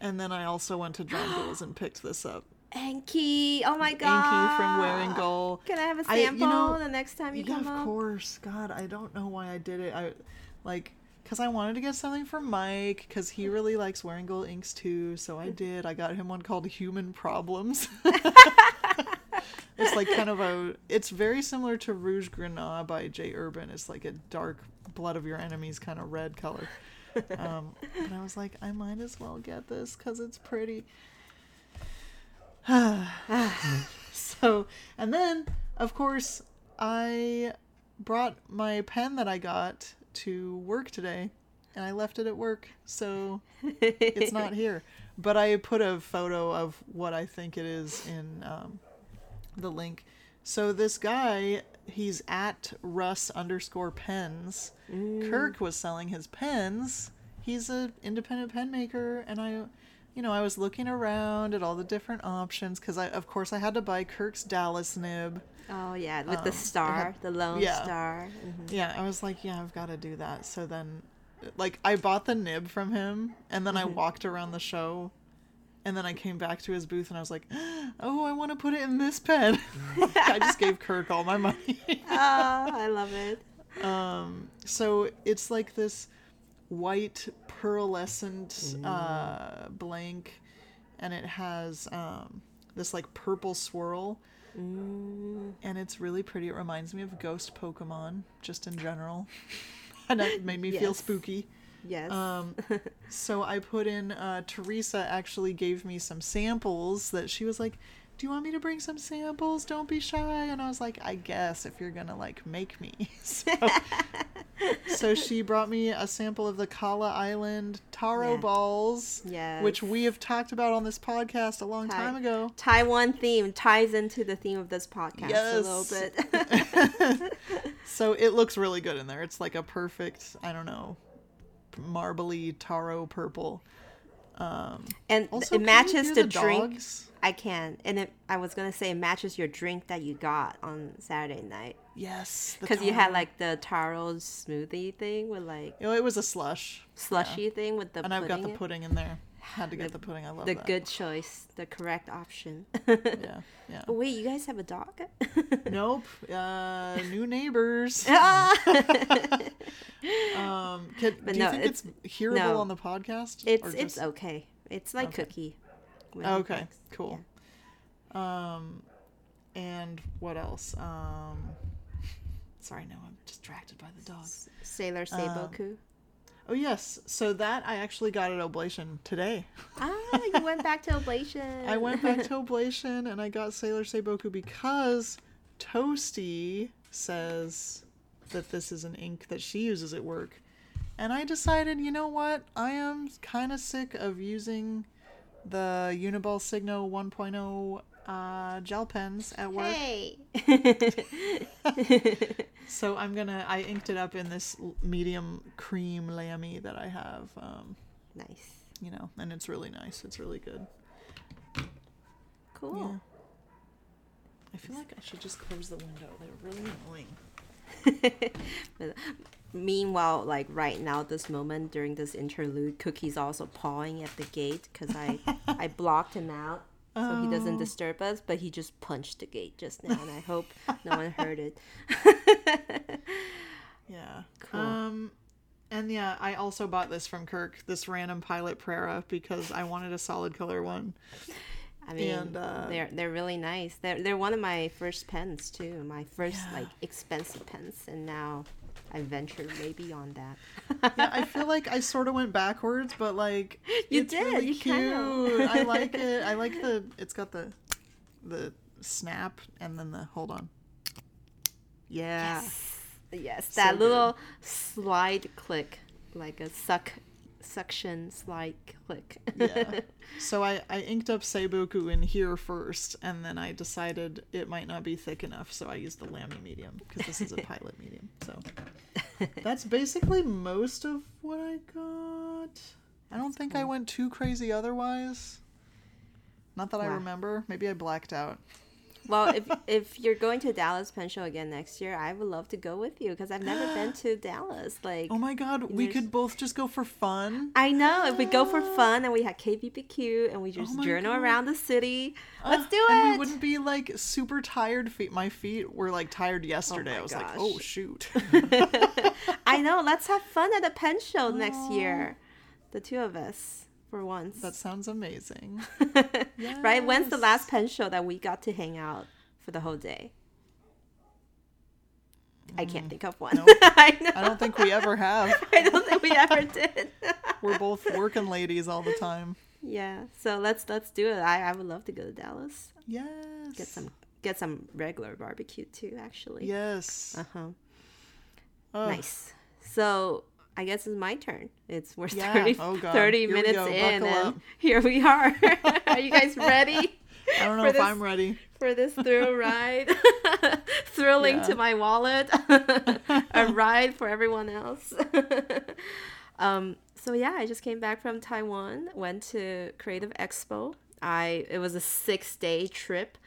And then I also went to John Bull's and picked this up. Anki, oh my god! Inky from Wearingeul. Can I have a I- you sample know, the next time you yeah, come of up? course. God, I don't know why I did it. I like because I wanted to get something for Mike because he really likes Wearingeul inks too. So I did. I got him one called Human Problems. [laughs] it's like kind of a. It's very similar to Rouge Grenat by J. Herbin. It's like a dark blood of your enemies kind of red color. [laughs] Um, and I was like, I might as well get this because it's pretty. [sighs] so, and then, of course, I brought my pen that I got to work today, and I left it at work, so it's not [laughs] here. But I put a photo of what I think it is in um, the link. So this guy, he's at Russ underscore pens. Kirk was selling his pens. he's an independent pen maker, and I, you know, I was looking around at all the different options because I, of course, I had to buy Kirk's Dallas nib. Oh yeah, with Um, the star, had- the lone yeah. star. Mhm. Yeah, I was like, yeah, I've got to do that. So then, like, I bought the nib from him, and then I walked around the show, and then I came back to his booth, and I was like, oh, I want to put it in this pen. [laughs] I just gave Kirk all my money. oh, [laughs] I love it. um, so it's like this white pearlescent uh, blank, and it has um, this like purple swirl. Mm, and it's really pretty. It reminds me of ghost Pokemon, just in general, [laughs] and it made me feel spooky. yes. Um, [laughs] so I put in. Uh, Teresa actually gave me some samples that she was like, "Do you want me to bring some samples? Don't be shy." And I was like, "I guess if you're gonna like make me." so, [laughs] so she brought me a sample of the Kala Island taro Yeah. balls, yes. which we have talked about on this podcast a long Ti- time ago. Taiwan theme ties into the theme of this podcast a little bit. [laughs] So it looks really good in there. It's like a perfect, I don't know, marbly taro purple. Um, and also, it matches the, the drink. dogs? I can, and it, I was gonna say it matches your drink that you got on Saturday night Yes, because you had like the taro smoothie thing with like You know, it was a slush, slushy thing with the and I've got pudding the in- pudding in there. Had to get the, pudding. I love the that. good choice, the correct option. [laughs] Yeah, yeah. Oh, wait, you guys have a dog? [laughs] Nope. Uh, new neighbors. [laughs] Ah! Um, can, do you no, think it's, hearable no. on the podcast? it's or it's okay. It's like Okay. cookie. Okay, cool. Um, and what else? Um, sorry, no, I'm distracted by the dogs. Yeah. Sailor Um, Seiboku. Oh yes, so that I actually got at Oblation today. ah, you went back to Oblation. [laughs] I went back to [laughs] Oblation and I got Sailor Seiboku because Toasty says that this is an ink that she uses at work. And I decided, you know what? I am kind of sick of using the Uniball Signo 1.0 uh, gel pens at work. Hey. So I'm gonna. I inked it up in this medium cream Lamy that I have. Um, nice. you know, and it's really nice. It's really good. Cool. Yeah. I feel like I should just close the window. They're really annoying. [laughs] Meanwhile, like right now, this moment during this interlude, Cookie's also pawing at the gate because I I blocked him out so he doesn't Oh. disturb us. But he just punched the gate just now, and I [laughs] hope no one heard it. [laughs] Yeah. Cool. Um, and yeah, I also bought this from Kirk, this random Pilot Prera, because I wanted a solid color one. I mean, And, uh, they're they're really nice. They're they're one of my first pens too. My first Yeah. like expensive pens, and now I venture maybe on that. Yeah, I feel like I [laughs] sort of went backwards, but like You it's did, really you cute. kinda. I [laughs] like it. I like the. It's got the, the snap and then the hold on. Yeah. Yes, So that good. little slide click, like a suck suction like click. yeah. [laughs] So I, I inked up Seiboku in here first, and then I decided it might not be thick enough, so I used the Lamy medium because this is a [laughs] pilot medium. So that's basically most of what I got. I don't think I went too crazy otherwise. Not that I remember. Maybe I blacked out. Well, if [laughs] if you're going to Dallas Pen Show again next year, I would love to go with you because I've never [gasps] been to Dallas. Like, Oh my god, we could both just go for fun. I know if we go for [gasps] fun and we had KBBQ and we just Oh journal God. around the city, let's Ah, do it. And we wouldn't be like super tired feet. My feet were like tired yesterday. my I was like, oh shoot. [laughs] I know. Let's have fun at a pen show next year, [laughs] the two of us for once. that sounds amazing. [laughs] right? When's the last pen show that we got to hang out for the whole day? I can't think of one. Mm. Nope. [laughs] I know. I don't think we ever have. [laughs] I don't think we ever did. We're both working ladies all the time. yeah. So let's let's do it. I, I would love to go to Dallas. Yes. Get some get some regular barbecue too. Actually. Yes. Uh huh. Nice. So I guess it's my turn. It's we're Yeah. 30, Oh, God. 30 minutes go. in, Buckle and up. [laughs] here we are. [laughs] are you guys ready? I don't know if this- I'm ready. for this thrill [laughs] ride. Thrilling Yeah. to my wallet. a ride for everyone else. um, so yeah, I just came back from Taiwan, went to Creative Expo. I it was a six day trip.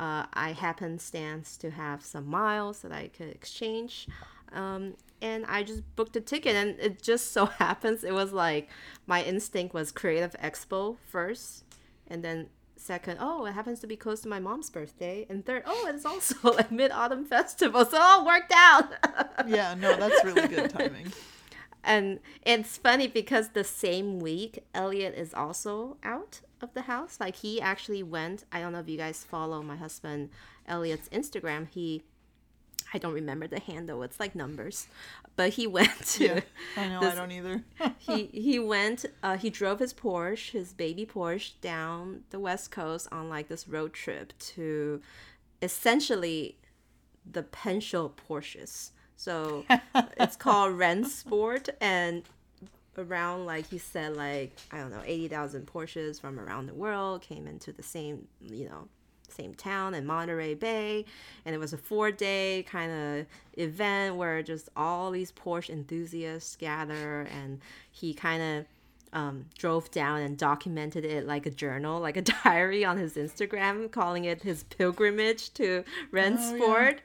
Uh, I happenstance to have some miles that I could exchange. Um, and I just booked a ticket, and it just so [laughs] happens it was like my instinct was Creative Expo first, and then second, oh, it happens to be close to my mom's birthday, and third, oh, it's also [laughs] a Mid Autumn Festival, so it all worked out. [laughs] yeah, no, that's really good timing. and it's funny because the same week, Elliot is also out of the house. Like he actually went. I don't know if you guys follow my husband Elliot's Instagram. He I don't remember the handle. It's like numbers, but he [laughs] went to. Yeah, I know. This, I don't either. [laughs] he he went. Uh, he drove his Porsche, his baby Porsche, down the west coast on like this road trip to, essentially, the Penshow Porsches. So [laughs] it's called Rennsport, and around like he said like I don't know eighty thousand Porsches from around the world came into the same you know same town in Monterey Bay, and it was a four day kind of event where just all these Porsche enthusiasts gather, and he kind of um, drove down and documented it like a journal, [laughs] like a diary on his Instagram, calling it his pilgrimage to Rennsport. Oh,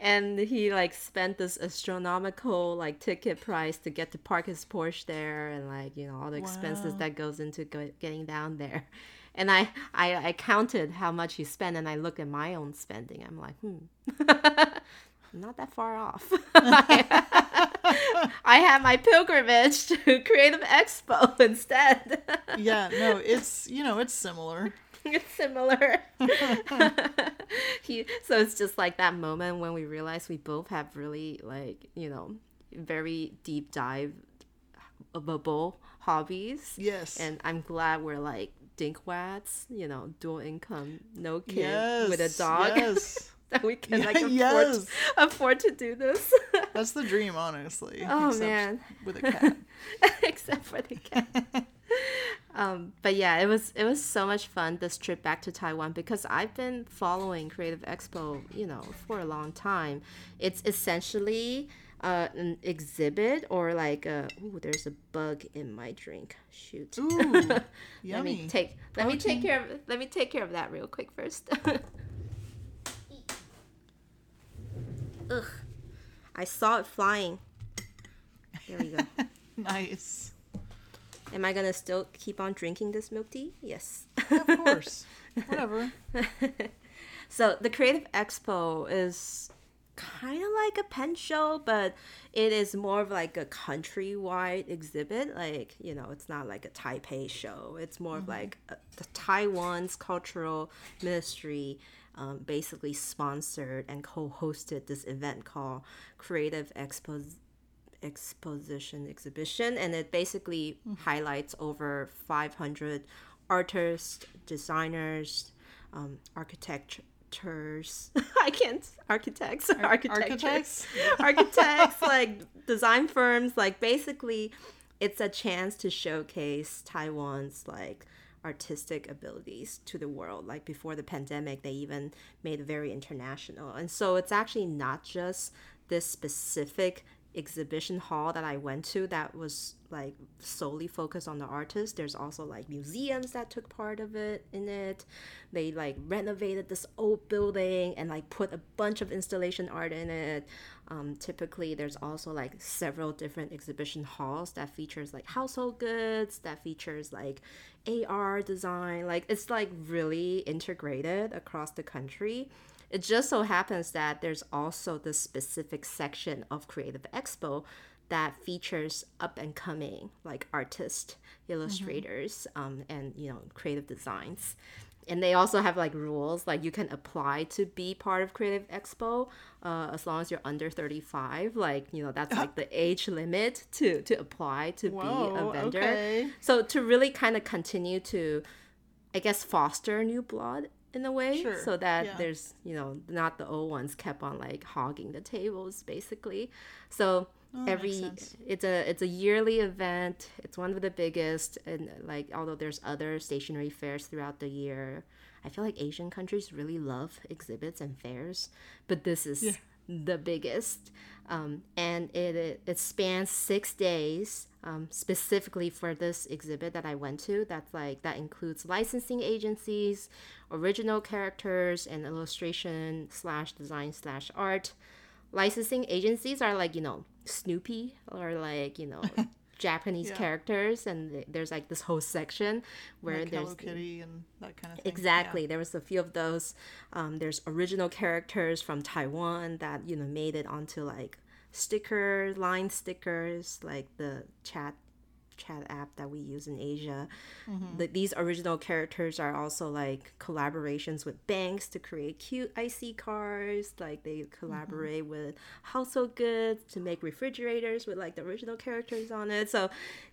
yeah. And he like spent this astronomical like ticket price to get to park his Porsche there, and like you know all the wow. expenses that goes into go- getting down there. And I, I I counted how much he spent, and I look at my own spending. I'm like, hmm. [laughs] not that far off. [laughs] I have my pilgrimage to Creative Expo [laughs] instead. yeah, no, it's you know, it's similar. It's similar. he so it's just like that moment when we realize we both have really like, you know, very deep dive bubble hobbies. Yes. And I'm glad we're like dinkwads, you know, dual income, no kid yes, with a dog. [laughs] Yes. that we can like [laughs] afford, yes. afford to do this. [laughs] That's the dream, honestly. Oh man, with a cat. except for the cat. um, but yeah, it was it was so much fun this trip back to Taiwan because I've been following Creative Expo, you know, for a long time. It's essentially uh, an exhibit or like a ooh, there's a bug in my drink. Shoot. Ooh, [laughs] let yummy. me take let Protein. me take care of let me take care of that real quick first. [laughs] Ugh. I saw it flying. There we go. [laughs] nice. Am I gonna still keep on drinking this milk tea? Yes. of course. Whatever. so the Creative Expo is kind of like a pen show, but it is more of like a countrywide exhibit. Like, you know, it's not like a Taipei show. It's more mm-hmm. of like a, the Taiwan's cultural ministry um, basically sponsored and co-hosted this event called Creative Expo Exposition Exhibition, and it basically mm-hmm. highlights over 500 artists, designers, um, architecture [laughs] I can't architects Ar- architects [laughs] architects like design firms like basically it's a chance to showcase Taiwan's like artistic abilities to the world. Like before the pandemic, they even made it very international. And so it's actually not just this specific exhibition hall that I went to that was like solely focused on the artist. There's also like museums that took part of it in it. They like renovated this old building and like put a bunch of installation art in it. Um, typically, there's also like several different exhibition halls that features like household goods, that features like AR design. Like it's like really integrated across the country. It just so happens that there's also the specific section of Creative Expo that features up and coming like artists, illustrators, mm-hmm. um, and you know creative designs. And they also have like rules like you can apply to be part of Creative Expo uh, as long as you're under 35. Like you know that's [laughs] like the age limit to to apply to Whoa, be a vendor. Okay. So to really kind of continue to, I guess, foster new blood in a way sure. so that yeah. there's you know not the old ones kept on like hogging the tables basically so oh, every it's a it's a yearly event it's one of the biggest and like although there's other stationery fairs throughout the year i feel like asian countries really love exhibits and fairs but this is yeah. The biggest. Um, and it, it, it spans six days um, specifically for this exhibit that I went to. That's like that includes licensing agencies, original characters, and illustration slash design slash art. Licensing agencies are like you know Snoopy or like you know [laughs] Japanese Yeah. characters, and there's like this whole section where like there's Hello Kitty and that kind of thing. Exactly. There was a few of those. Um, there's original characters from Taiwan that you know made it onto like sticker line stickers, like the chat chat app that we use in Asia. The, these original characters are also like collaborations with banks to create cute IC cards. Like they collaborate with household goods to make refrigerators with like the original characters on it. So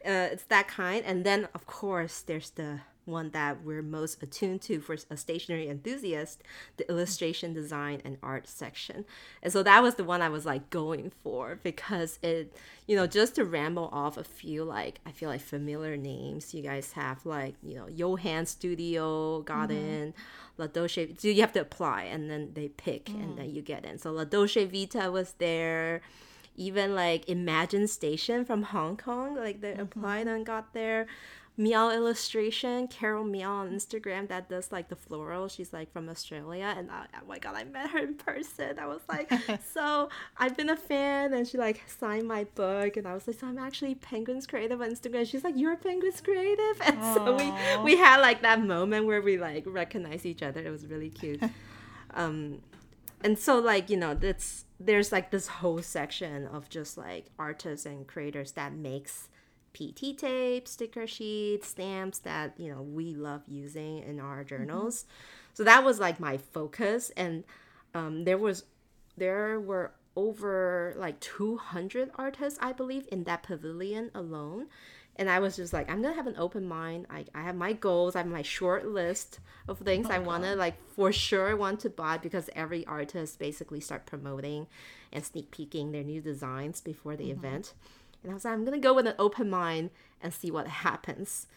uh, it's that kind. And then of course there's the one that we're most attuned to for a stationery enthusiast, the illustration design and art section. And so that was the one I was like going for because it, you know, just to ramble off a few like I feel like familiar names. You guys have like, you know, Johan Studio got mm-hmm. in, La Dolce so you have to apply and then they pick and then mm. you get in. So La Dolce Vita was there even like Imagine Station from Hong Kong, like they mm-hmm. applied and got there. Meow illustration, Carol Meow on Instagram that does like the floral. She's like from Australia, and I, oh my god, I met her in person. I was like, [laughs] so I've been a fan, and she like signed my book, and I was like, so I'm actually Penguins Creative on Instagram. She's like, you're Penguins Creative, [laughs] and so we we had like that moment where we like recognized each other. It was really cute. [laughs] um, and so like you know that's there's like this whole section of just like artists and creators that makes pt tape sticker sheets stamps that you know we love using in our journals. So that was like my focus. And um, there was there were over like 200 artists i believe in that pavilion alone. And i was just like i'm gonna have an open mind. I, I have my goals. I have my short list of things i want to like for sure want to buy because every artist basically start promoting and sneak peeking their new designs before the event and i was like i'm gonna go with an open mind and see what happens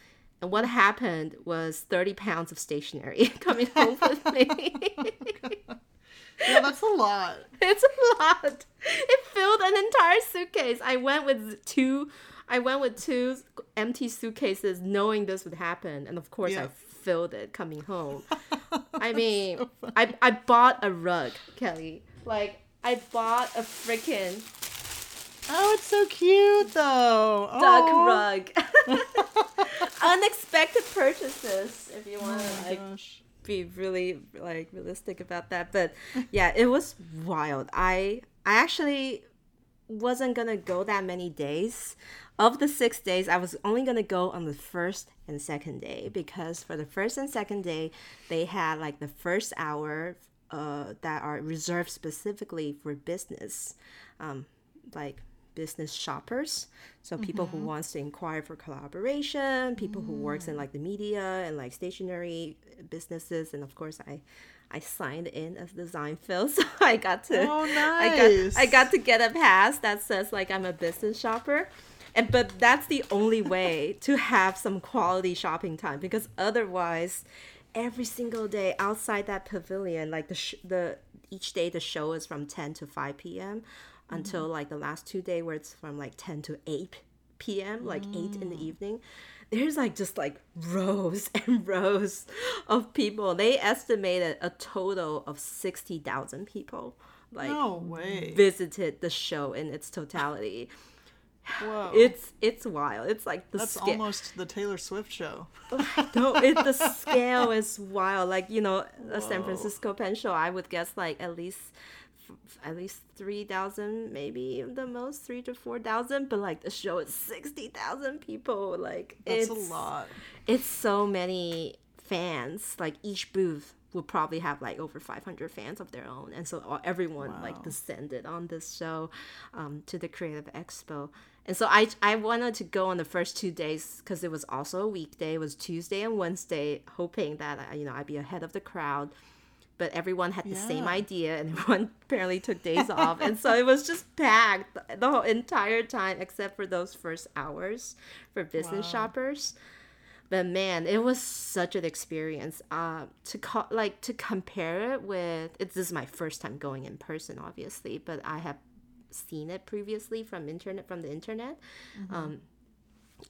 and what happened was 30 pounds of stationery [laughs] coming home with me [laughs] Yeah, that's a lot. [laughs] it's a lot. It filled an entire suitcase. I went with two. I went with two empty suitcases, knowing this would happen, and of course, I filled it coming home. I mean, I I bought a rug, Kelly. Like I bought a freaking Oh, it's so cute though. duck rug. [laughs] [laughs] Unexpected purchases, if you want to Oh like gosh. be really like realistic about that but [laughs] yeah it was wild i i actually wasn't gonna go that many days of the six days i was only gonna go on the first and second day because for the first and second day they had like the first hour uh, that are reserved specifically for business um, like business shoppers. So people who mm-hmm. wants to inquire for collaboration people who works in like the mm. media and like stationery businesses. And of course i i signed in as Designphil [laughs] so i got to Oh, i nice. got i got to get a pass that says like i'm a business shopper. And but that's the only way [laughs] to have some quality shopping time because otherwise every single day outside that pavilion like the sh- the each day the show is from 10 to 5 p.m until mm-hmm. like the last two day where it's from like 10 to 8 p.m like 8 in the mm. evening there's like just like rows [laughs] and rows of people they estimated a total of 60,000 people like No way. visited the show in its totality [sighs] Whoa. it's it's wild it's like the That's scale almost the Taylor Swift show. [laughs] no, it the [laughs] scale is wild. Like you know, a San Francisco pen show, I would guess like at least at least three thousand, maybe the most three to four thousand. But like the show is sixty thousand people. Like That's it's a lot. It's so many fans. Like each booth will probably have like over 500 fans of their own and so all- everyone like descended on this show um, to the creative expo and so I, I wanted to go on the first two days because it was also a weekday it was tuesday and wednesday hoping that you know i'd be ahead of the crowd but everyone had the same idea and [laughs] everyone apparently took days off and so it was just packed the whole entire time except for those first hours for business Wow. shoppers but man, it was such an experience. Uh, to co- like to compare it with it's this is my first time going in person, obviously, but I have seen it previously from internet from the internet. Um,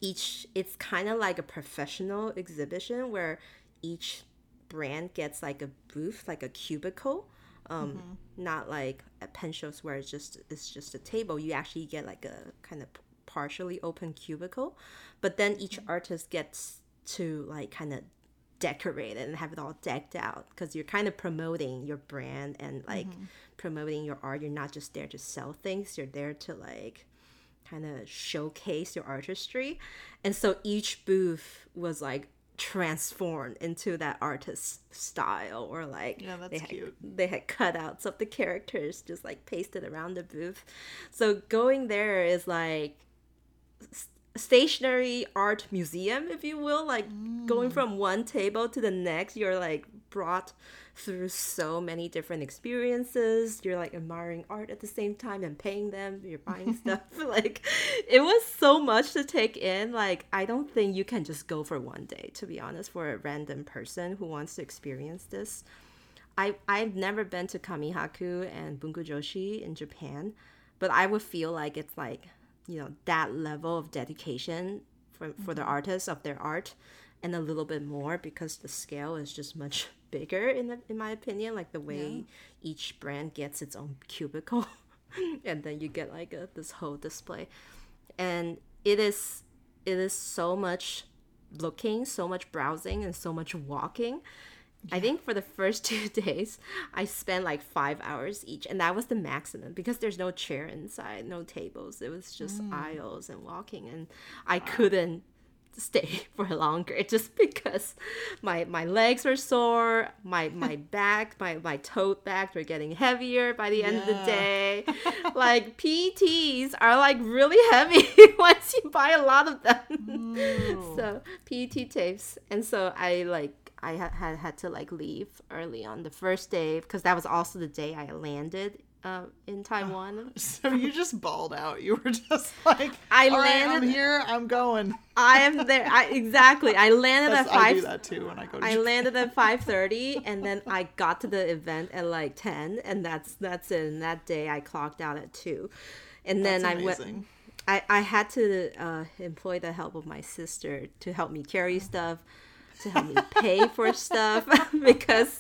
each it's kind of like a professional exhibition where each brand gets like a booth, like a cubicle. Um, mm-hmm. not like at pen shows where it's just it's just a table. You actually get like a kind of partially open cubicle, but then each mm-hmm. artist gets to like kind of decorate it and have it all decked out because you're kind of promoting your brand and like mm-hmm. promoting your art. You're not just there to sell things. You're there to like kind of showcase your artistry. And so each booth was like transformed into that artist style or like Yeah, that's they had, cute. they had cutouts of the characters just like pasted around the booth. So going there is like stationary art museum if you will like going mm. from one table to the next you're like brought through so many different experiences. You're like admiring art at the same time and paying them. You're buying [laughs] stuff. [laughs] Like it was so much to take in. Like i don't think you can just go for one day to be honest for a random person who wants to experience this. I I've never been to Kamihaku and Bungu Joshi in Japan, but I would feel like it's like you know that level of dedication for for the mm-hmm. artists of their art, and a little bit more because the scale is just much [laughs] bigger in the, in my opinion. Like the way each brand gets its own cubicle, [laughs] and then you get like a, this whole display, and it is it is so much looking, so much browsing, and so much walking. I think for the first [laughs] two days, I spent like five hours each, and that was the maximum because there's no chair inside, no tables. It was just mm. aisles and walking, and I couldn't stay [laughs] for longer [laughs] just because my my legs were sore, my my back, my my tote bags were getting heavier by the end of the day. like PETs are like really heavy once you buy a lot of them. so PET tapes, and so I like I had had, to like leave early on the first day because that was also the day I landed uh, in [laughs] Taiwan. So you just balled out. You were just [laughs] like, I "All right, I'm landed- here. I'm going. I am there. I, [laughs] exactly. I landed at That's, I do five. that too when I go to I Japan. landed at five thirty, and then I got to the event at like ten, and that's that's it. And that day I clocked out at two, and then That's I went. I, I had to uh, employ the help of my sister to help me carry stuff, to help me pay for stuff [laughs] because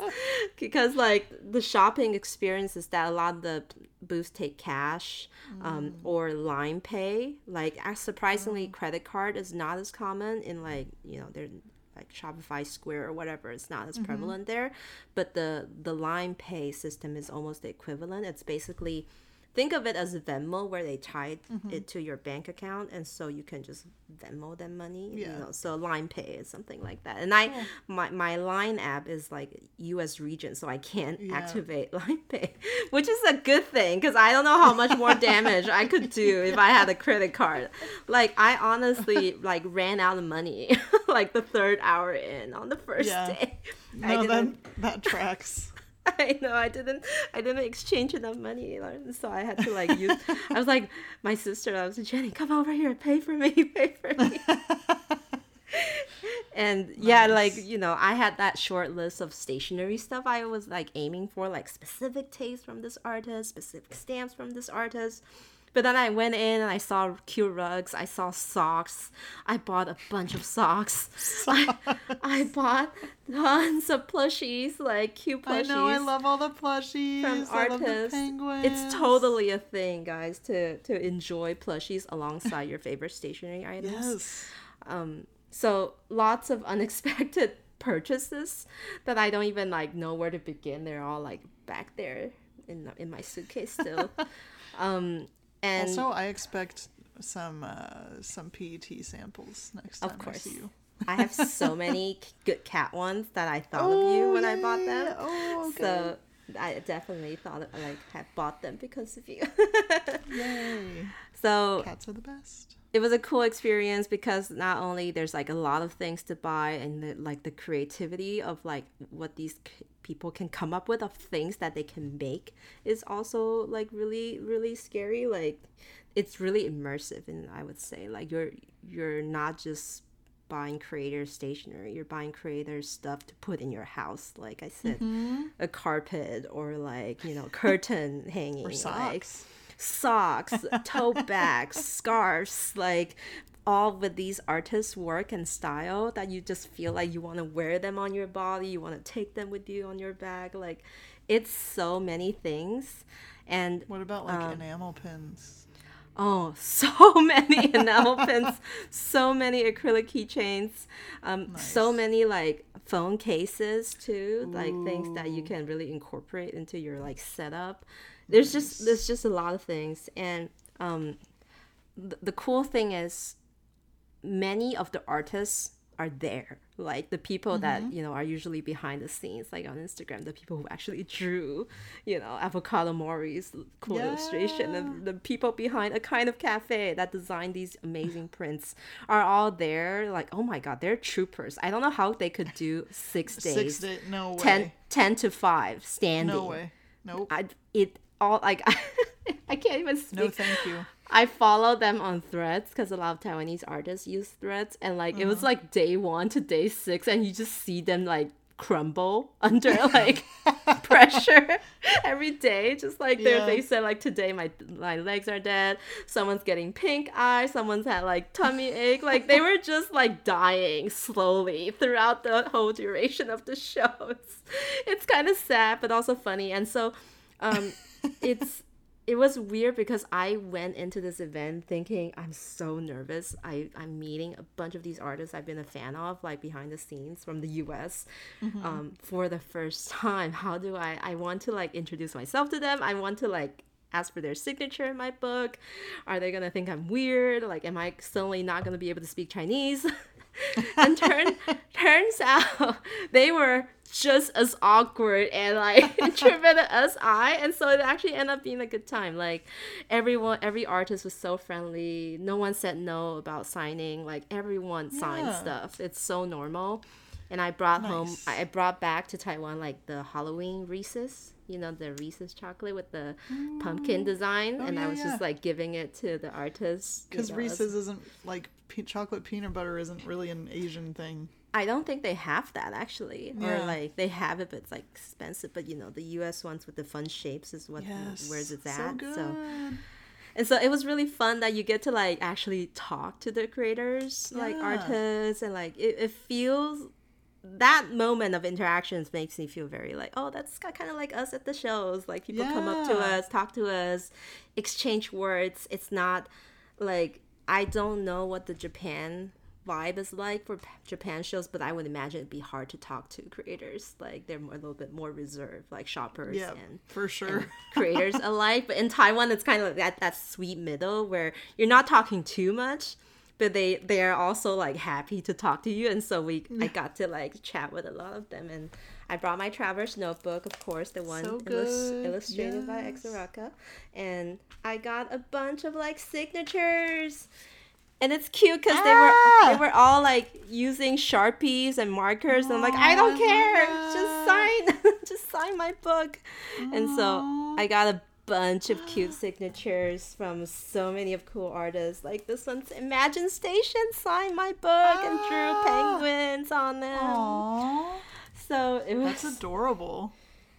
because like the shopping experience is that a lot of the booths take cash um, mm. or line pay. Like surprisingly, mm. credit card is not as common in like you know they're like Shopify Square or whatever. It's not as mm-hmm. prevalent there, but the the line pay system is almost the equivalent. It's basically think of it as Venmo where they tie Mm-hmm. it to your bank account and so you can just Venmo them money. You Yeah. know, so line pay is something like that. And I my my line app is like US region, so I can't Yeah. activate [laughs] line pay. Which is a good thing because I don't know how much more damage I could do if I had a credit card. Like I honestly [laughs] like ran out of money [laughs] like the third hour in on the first Yeah. day. No, that that tracks. [laughs] I know I didn't I didn't exchange enough money, so I had to like use. [laughs] I was like, my sister, I was like, Jenny, come over here, pay for me, [laughs] pay for me. and yeah, like you know, I had that short list of stationery stuff I was like aiming for, like specific taste from this artist, specific stamps from this artist. But then I went in and I saw cute rugs. I saw socks. I bought a bunch of socks. [laughs] I, I bought tons of plushies, like cute plushies. I know. I love all the plushies. from I love the artists. It's totally a thing, guys, to to enjoy plushies alongside your favorite stationery items. yes. Um, So lots of [laughs] unexpected purchases that I don't even like know where to begin. They're all like back there in in my suitcase still. [laughs] um, and Also, I expect some uh, some PET samples next time of I course, see you. I have so [laughs] many good cat ones that I thought of you when I bought them. Oh, okay. So I definitely thought of, like had bought them because of you. [laughs] Yay. so Cats are the best. It was a cool experience because not only there's like a lot of things to buy and the, like the creativity of like what these people can come up with of things that they can make is also like really really scary. Like it's really immersive and i would say like you're you're not just buying creator stationery you're buying creator stuff to put in your house like i said. Mm-hmm. A carpet or like you know [laughs] curtain hanging Or like socks. tote bags scarves like all with these artists work and style that you just feel like you want to wear them on your body you want to take them with you on your bag like it's so many things and What about like Um, enamel pins? Oh, [laughs] so many enamel pins, so many acrylic keychains, um, so many like phone cases too, like things that you can really incorporate into your like setup. There's just there's just a lot of things, and um, the, the cool thing is many of the artists are there. Like the people that you know are usually behind the scenes like on instagram the people who actually drew you know avocado mori's cool illustration and the people behind a kind of cafe that designed these amazing prints are all there. Like oh my god they're troopers. I don't know how they could do six days. Six day no way. 10, 10 to 5 standing. No way. Nope. I, it all like [laughs] I can't even speak. No thank you. I follow them on threads because a lot of Taiwanese artists use threads, and like it Uh-huh. was like day one to day six, and you just see them like crumble [laughs] under like [laughs] pressure every day. Just like they Yeah. they said, like today my my legs are dead. Someone's getting pink eye. Someone's had like tummy ache. Like they were just like dying slowly throughout the whole duration of the show. It's it's kind of sad, but also funny, and so um, it's it was weird because I went into this event thinking I'm so nervous. I, I'm meeting a bunch of these artists I've been a fan of, like behind the scenes from the US um, for the first [laughs] time. How do I, I want to like introduce myself to them. I want to like ask for their signature in my book. Are they gonna think I'm weird? Like, am I suddenly not gonna be able to speak Chinese? [laughs] [laughs] and turn turns out [laughs] they were just as awkward and like [laughs] introverted as I, and so it actually ended up being a good time. Like everyone, every artist was so friendly. No one said no about signing. Like everyone signed Yeah. stuff. It's so normal. And I brought home, Nice. I I brought back to Taiwan like the Halloween Reese's, you know, the Reese's chocolate with the pumpkin design, and I Mm. Oh, yeah, was yeah. just like giving it to the artists you Because know, as- Reese's isn't like pe- chocolate peanut butter isn't really an Asian thing. I don't think they have that actually, or like they have it, but it's like expensive. But you know, the U.S. ones with the fun shapes is what Yes. where's it's So at. good. So and so it was really fun that you get to like actually talk to the creators, like artists, and like it, it feels that moment of interactions makes me feel very like oh that's kind of like us at the shows like people come up to us talk to us exchange words it's not like i don't know what the japan vibe is like for japan shows but i would imagine it'd be hard to talk to creators like they're more, a little bit more reserved like shoppers Yeah, and for sure. [laughs] creators alike. But in Taiwan, it's kind of like that that sweet middle where you're not talking too much, but they they are also like happy to talk to you. And so we I got to like chat with a lot of them. And I brought my Traveler's notebook, of course, the one So illus- good, illustrated by yes. Exaraka, and I got a bunch of like signatures. And it's cute because they were Ah! they were all like using sharpies and markers. and I'm like, I don't care, just sign, [laughs] just sign my book. And so I got a bunch of cute [gasps] signatures from so many of cool artists. Like this one's Imagine Station signed my book and drew Ah. penguins on them. Aww. So it was That's adorable.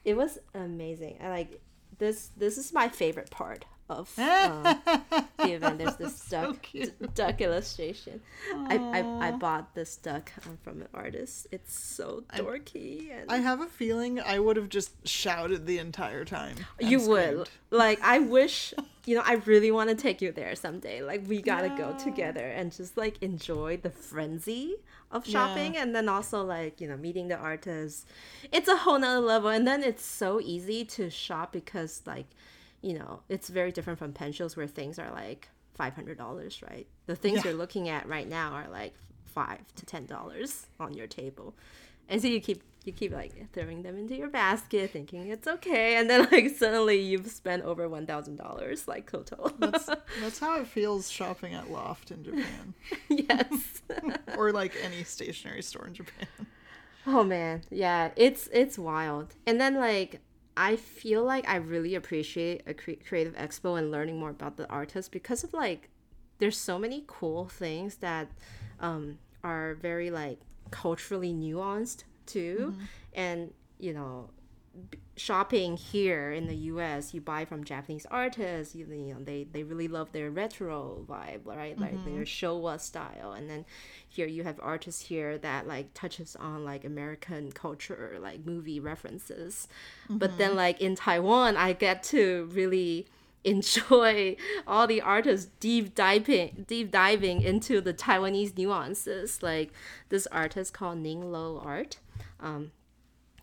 it was amazing. I like this. This is my favorite part of um, [laughs] the event. There's [laughs] this So duck cute. duck illustration. I, I I bought this duck um, from an artist. It's so dorky and I have a feeling I would have just shouted the entire time. you would like i wish [laughs] you know i really want to take you there someday like we gotta go together and just like enjoy the frenzy of Yeah. shopping and then also like you know meeting the artists it's a whole nother level and then it's so easy to shop because like you know it's very different from pen shows where things are like $500 right? The things Yeah. you're looking at right now are like five to ten dollars on your table. And so you keep you keep like throwing them into your basket thinking it's okay and then [laughs] like suddenly you've spent over one thousand dollars like total. That's [laughs] that's how it feels shopping at Loft in Japan, [laughs] yes. Or like any stationery store in Japan. oh man. Yeah it's it's wild. And then like i feel like i really appreciate a cre- creative expo and learning more about the artists because of like there's so many cool things that um, are very like culturally nuanced too, and you know shopping here in the US, you buy from Japanese artists, you, you know, they, they really love their retro vibe, right? Like their Showa style. And then here you have artists here that like touches on like American culture, like movie references. But then like in Taiwan, I get to really [laughs] enjoy all the artists deep diving deep diving into the Taiwanese nuances. Like this artist called Ning Lo Art. Um,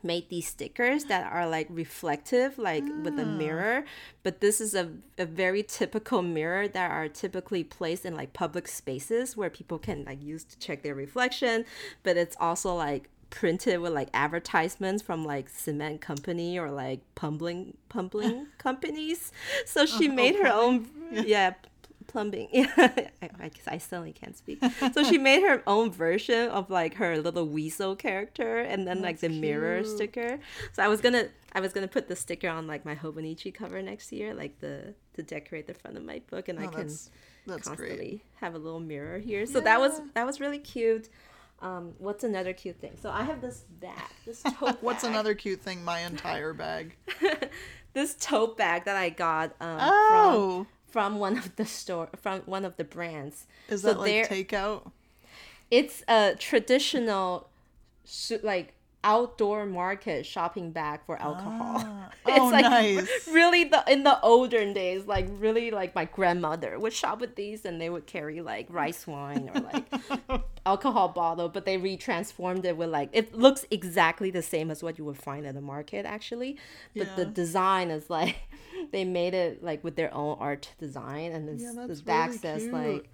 made these stickers that are like reflective like with a ah. mirror but this is a, a very typical mirror that are typically placed in like public spaces where people can like use to check their reflection but it's also like printed with like advertisements from like cement company or like pumping pumping [laughs] companies. So she oh, made her own [laughs] yeah plumbing. [laughs] Yeah, I, I, I suddenly can't speak. So she made her own version of like her little weasel character, and then like the mirror sticker. So I was gonna, I was gonna put the sticker on like my Hobonichi cover next year, like the to decorate the front of my book, and I Oh, can that's that's constantly great. have a little mirror here. So that was that was really cute. Um, what's another cute thing? So I have this bag, this [laughs] tote bag. What's bag. another cute thing? My entire bag. [laughs] this tote bag that I got um, Oh, from one of the store from one of the brands. is So that like takeout? It's a traditional, like outdoor market shopping bag for alcohol. Ah. [laughs] it's Oh, like nice. [laughs] really the in the olden days, like really like my grandmother would shop with these, and they would carry like rice wine or like [laughs] alcohol bottle, but they retransformed it with like it looks exactly the same as what you would find at the market actually, but the design is like they made it like with their own art design, and this Yeah, back really says cute. like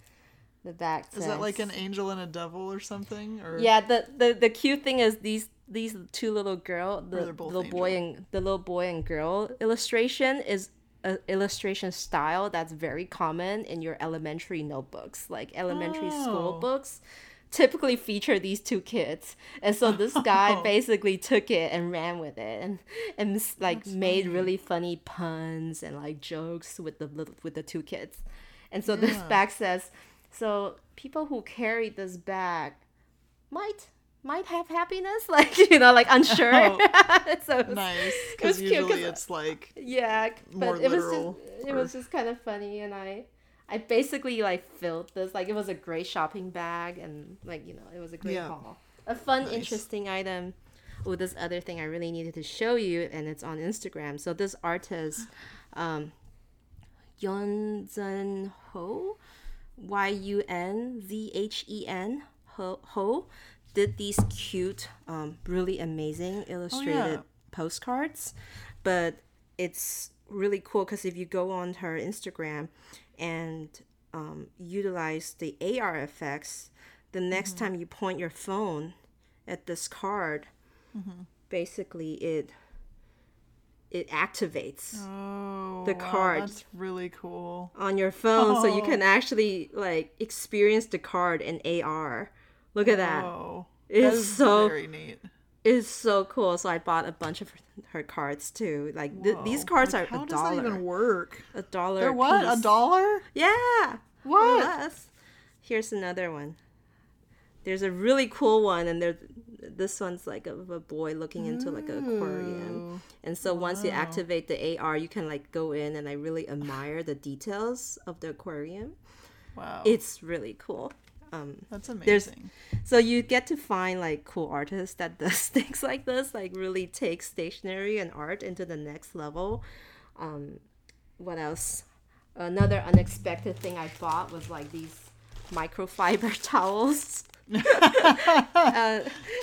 the back says Is that like an angel and a devil or something? Or yeah, the, the the cute thing is these these two little girl, the little boy and the little boy and girl illustration is a illustration style that's very common in your elementary notebooks, like elementary school Oh. books. Typically feature these two kids, and so this [laughs] guy Oh. basically took it and ran with it, and and like That's made funny. really funny puns and like jokes with the little with the two kids, and so this back says, so people who carry this bag might might have happiness [laughs] like you know like unsure [laughs] Oh. so it was, nice because cute 'cause- usually it's like yeah but more it was literal just it was just kind of funny and i i basically like filled this like it was a great shopping bag and like you know it was a great Yeah. haul a fun Nice. interesting item oh this other thing i really needed to show you and it's on instagram so this artist um Yunzhen Ho, Y U N Z H E N Ho, Ho, did these cute, um, really amazing illustrated postcards. But it's really cool because if you go on her Instagram and um, utilize the AR effects, the next time you point your phone at this card, basically it it activates oh The wow, card. That's really cool. on your phone so you Oh. can actually like experience the card in AR. Look at that. Oh, It's that so- very neat. It's so cool. So I bought a bunch of her cards too. Like th- these cards Like, are how a does dollar. that even work? A dollar. They're what? A dollar? Yeah. What? Here's another one. There's a really cool one, and there, this one's like of a boy looking into like an aquarium. And so once you activate the AR, you can like go in and I really admire the details of the aquarium. Wow, It's really cool. Um, that's amazing. so you get to find like cool artists that [laughs] does things like this, like really take stationery and art into the next level. Um, what else? Another unexpected thing I bought was like these microfiber [laughs] towels. [laughs] uh,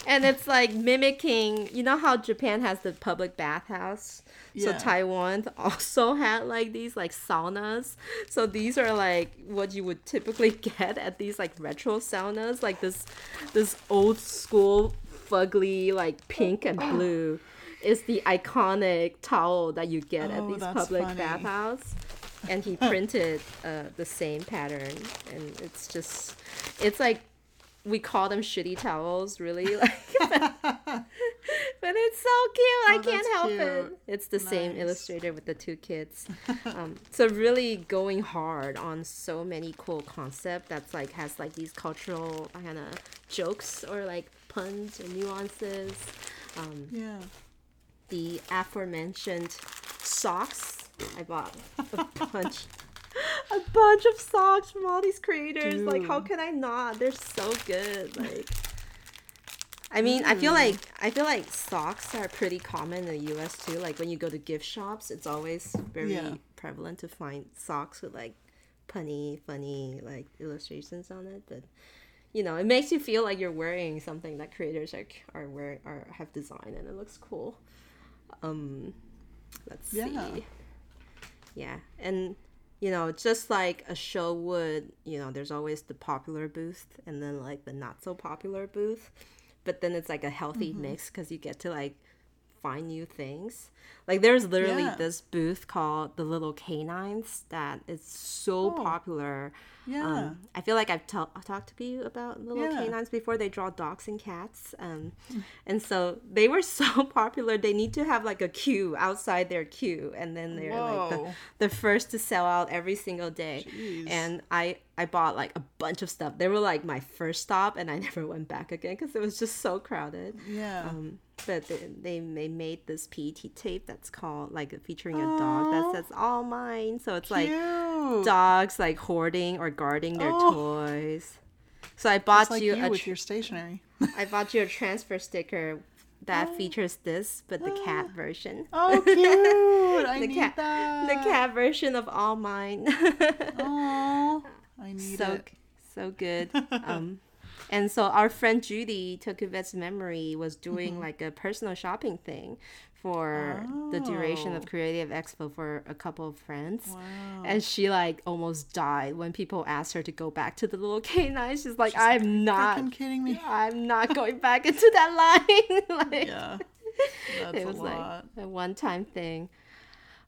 and it's like mimicking, you know how Japan has the public bathhouse? So Taiwan [laughs] also had like these like saunas. So these are like what you would typically [laughs] get at these like retro saunas, like this this old school fugly like pink and blue is the iconic towel that you get at Oh, these public funny. bathhouse. And he printed uh, the same pattern, and it's just, it's like we call them shitty towels, really. [laughs] Like, [laughs] but it's so cute. I Oh, can't help cute. it. It's the same illustrator with the two kids. [laughs] um, so really going hard on so many cool concept that's like has like these cultural kind of jokes or like puns or nuances. Um, Yeah. the aforementioned socks. I bought a bunch. [laughs] A bunch of socks from all these creators. Like, how can I not? They're so good. Like, I mean, I feel Mm. like I feel like socks are pretty common in the U.S. too. Like when you go to gift shops, it's always very Yeah. prevalent to find socks with like punny, funny like illustrations on it. But you know, it makes you feel like you're wearing something that creators are are wearing or have designed, and it looks cool. Um, let's Yeah. see. Yeah, and you know, just like a show would, you know, there's always the popular booth and then like the not so popular booth, but then it's like a healthy Mm-hmm. mix because you get to like find new things. Like there's literally Yeah. this booth called the Little Canines that is so Oh. popular. Yeah. Um, I feel like I've ta- talked to you about little Yeah. canines before. They draw dogs and cats, um, and so they were [laughs] so popular. They need to have like a queue outside their queue, and then they're like the, the first to sell out every single day. Jeez. And I I bought like a bunch of stuff. They were like my first stop, and I [laughs] never went back again because it was just so crowded. yeah. Um, but they, they they made this PET tape that's called like featuring a dog that says all mine. So it's like dogs like hoarding or guarding their Oh. toys. So I bought like you, you, a with your stationery. I bought you a transfer sticker that features this, but the cat [gasps] version. Oh, cute! [laughs] I The need cat, that. the cat version of all mine. [laughs] Oh, I need so it. so good. [laughs] Um, and so our friend Judy Tokuvet's memory was doing Mm-hmm. like a personal shopping thing for the duration of Oh. Creative Expo for a couple of friends. Wow. And she like almost died when people asked her to go back to the little [laughs] canine. She's like, I'm not, kidding me? [laughs] I'm not going back into that line. [laughs] like, Yeah. That's it a was lot. like a one-time thing.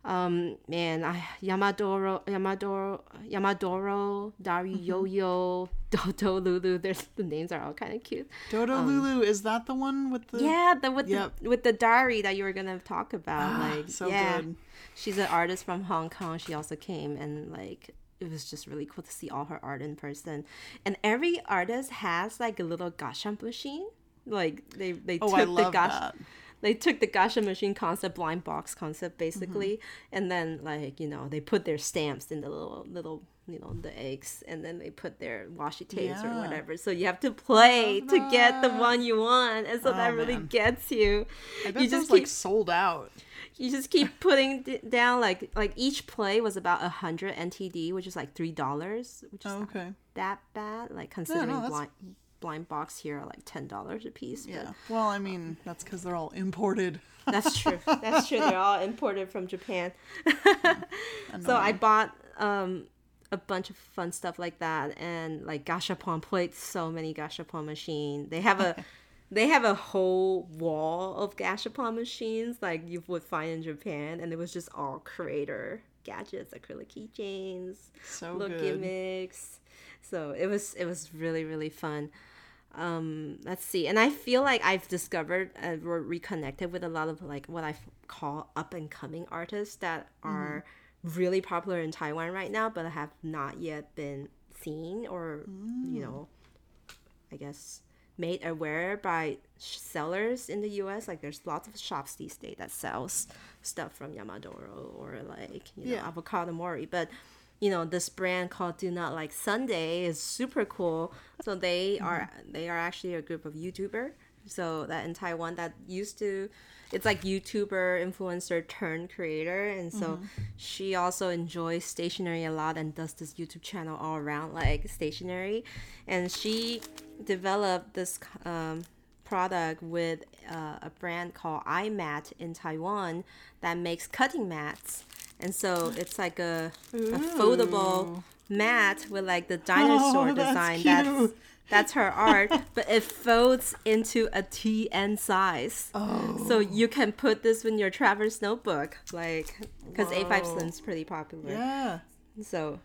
Um, man, I, Yamadoro, Yamadoro, Yamadoro, Dari Mm-hmm. Yo-Yo, [laughs] Dodo Lulu. There's the names are all kind of cute. Dodo Lulu, is that the one with the. um, Yeah, the with Yep. the with the Dari that you were gonna talk about. Ah, like, so yeah, good. she's an artist from Hong Kong. She also came and like it was just really cool to see all her art in person. And every artist has like a little gacha machine. Like they they Oh, took I the love gash that. They took the gacha machine concept blind box concept basically Mm-hmm. and then like you know they put their stamps in the little little you know the eggs and then they put their washi tapes or whatever so you have to play to get the one you want and so that Oh, really man. gets you I bet you just like keep sold out. you just keep [laughs] putting d- down like like each play was about a hundred ntd which is like three dollars which is Oh, not okay. that bad like considering that's- blind blind box here are like ten dollars a piece but Yeah. Well, I mean, that's because they're all imported. [laughs] That's true. That's true. They're all imported from Japan. [laughs] so I bought um, a bunch of fun stuff like that, and like gashapon plates. So many gashapon machine. They have a [laughs] they have a whole wall of gashapon machines like you would find in Japan, and it was just all creator gadgets, acrylic keychains, So little good. gimmicks. So it was it was really really fun um let's see. And i feel like i've discovered uh, reconnected with a lot of like what i call up and coming artists that are really popular in taiwan right now but have not yet been seen or you know i guess made aware by sellers in the us like there's lots of shops these days that sells stuff from yamadoro or like you know Yeah. avocado mori but you know this brand called do not like sunday is super cool. So they are they are actually a group of youtuber. So that in taiwan that used to it's like youtuber influencer turned creator. And so she also enjoys stationery a lot and does this youtube channel all around like stationery. And she developed this um, product with uh, a brand called iMat in Taiwan that makes cutting mats. And so it's like a, a foldable mat with like the dinosaur Oh, that's design. That's cute. that's her art, but it folds into a TN size. Oh. So you can put this in your traveler's notebook, like because A5 Whoa. Slim's pretty popular. Yeah. So,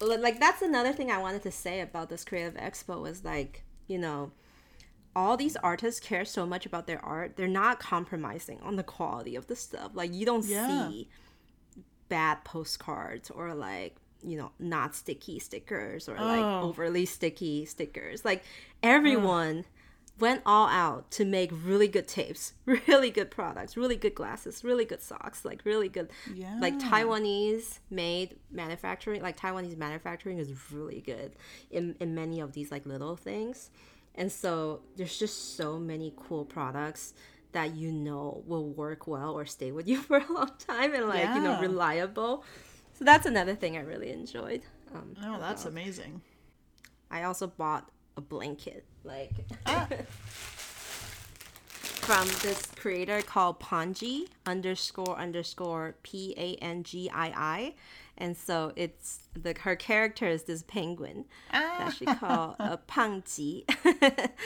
like that's another thing I wanted to say about this creative expo was like, you know, all these artists care so much about their art they're not compromising on the quality of the stuff like you don't Yeah. see bad postcards or like you know not sticky stickers or like Oh. overly sticky stickers like everyone went all out to make really good tapes [laughs] really good products really good glasses really good socks like really good yeah. like taiwanese made manufacturing like taiwanese manufacturing is really good in, in many of these like little things and so there's just so many cool products that you know will work well or stay with you [laughs] for a long time and like you know reliable so that's another thing i really enjoyed um, Oh, that's amazing. I also bought a blanket, like Ah. [laughs] from this creator called Panji underscore underscore P A N G I I, and so it's the her character is this penguin that she called a [laughs] Pangji,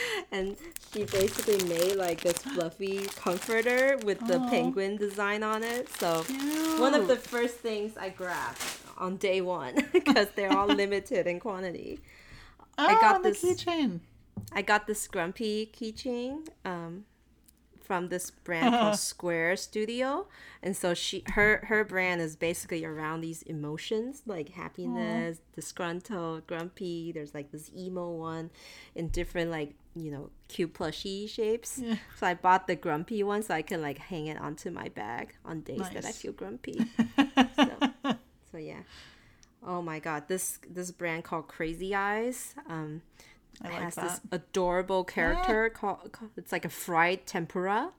[laughs] and she basically made like this fluffy comforter with the penguin design on it. So one of the first things I grabbed on day one [laughs] because they're all limited in quantity. I got the this- keychain. I got this Grumpy keychain um, from this brand called Square Studio, and so she her her brand is basically around these emotions like happiness, disgruntled, grumpy. There's like this emo one in different like you know cute plushy shapes. Yeah. So I bought the grumpy one so I can like hang it onto my bag on days that I feel grumpy. [laughs] so, so yeah. Oh my god, this this brand called Crazy Eyes. Um, I it like has that. this adorable character called, called it's like a fried tempura.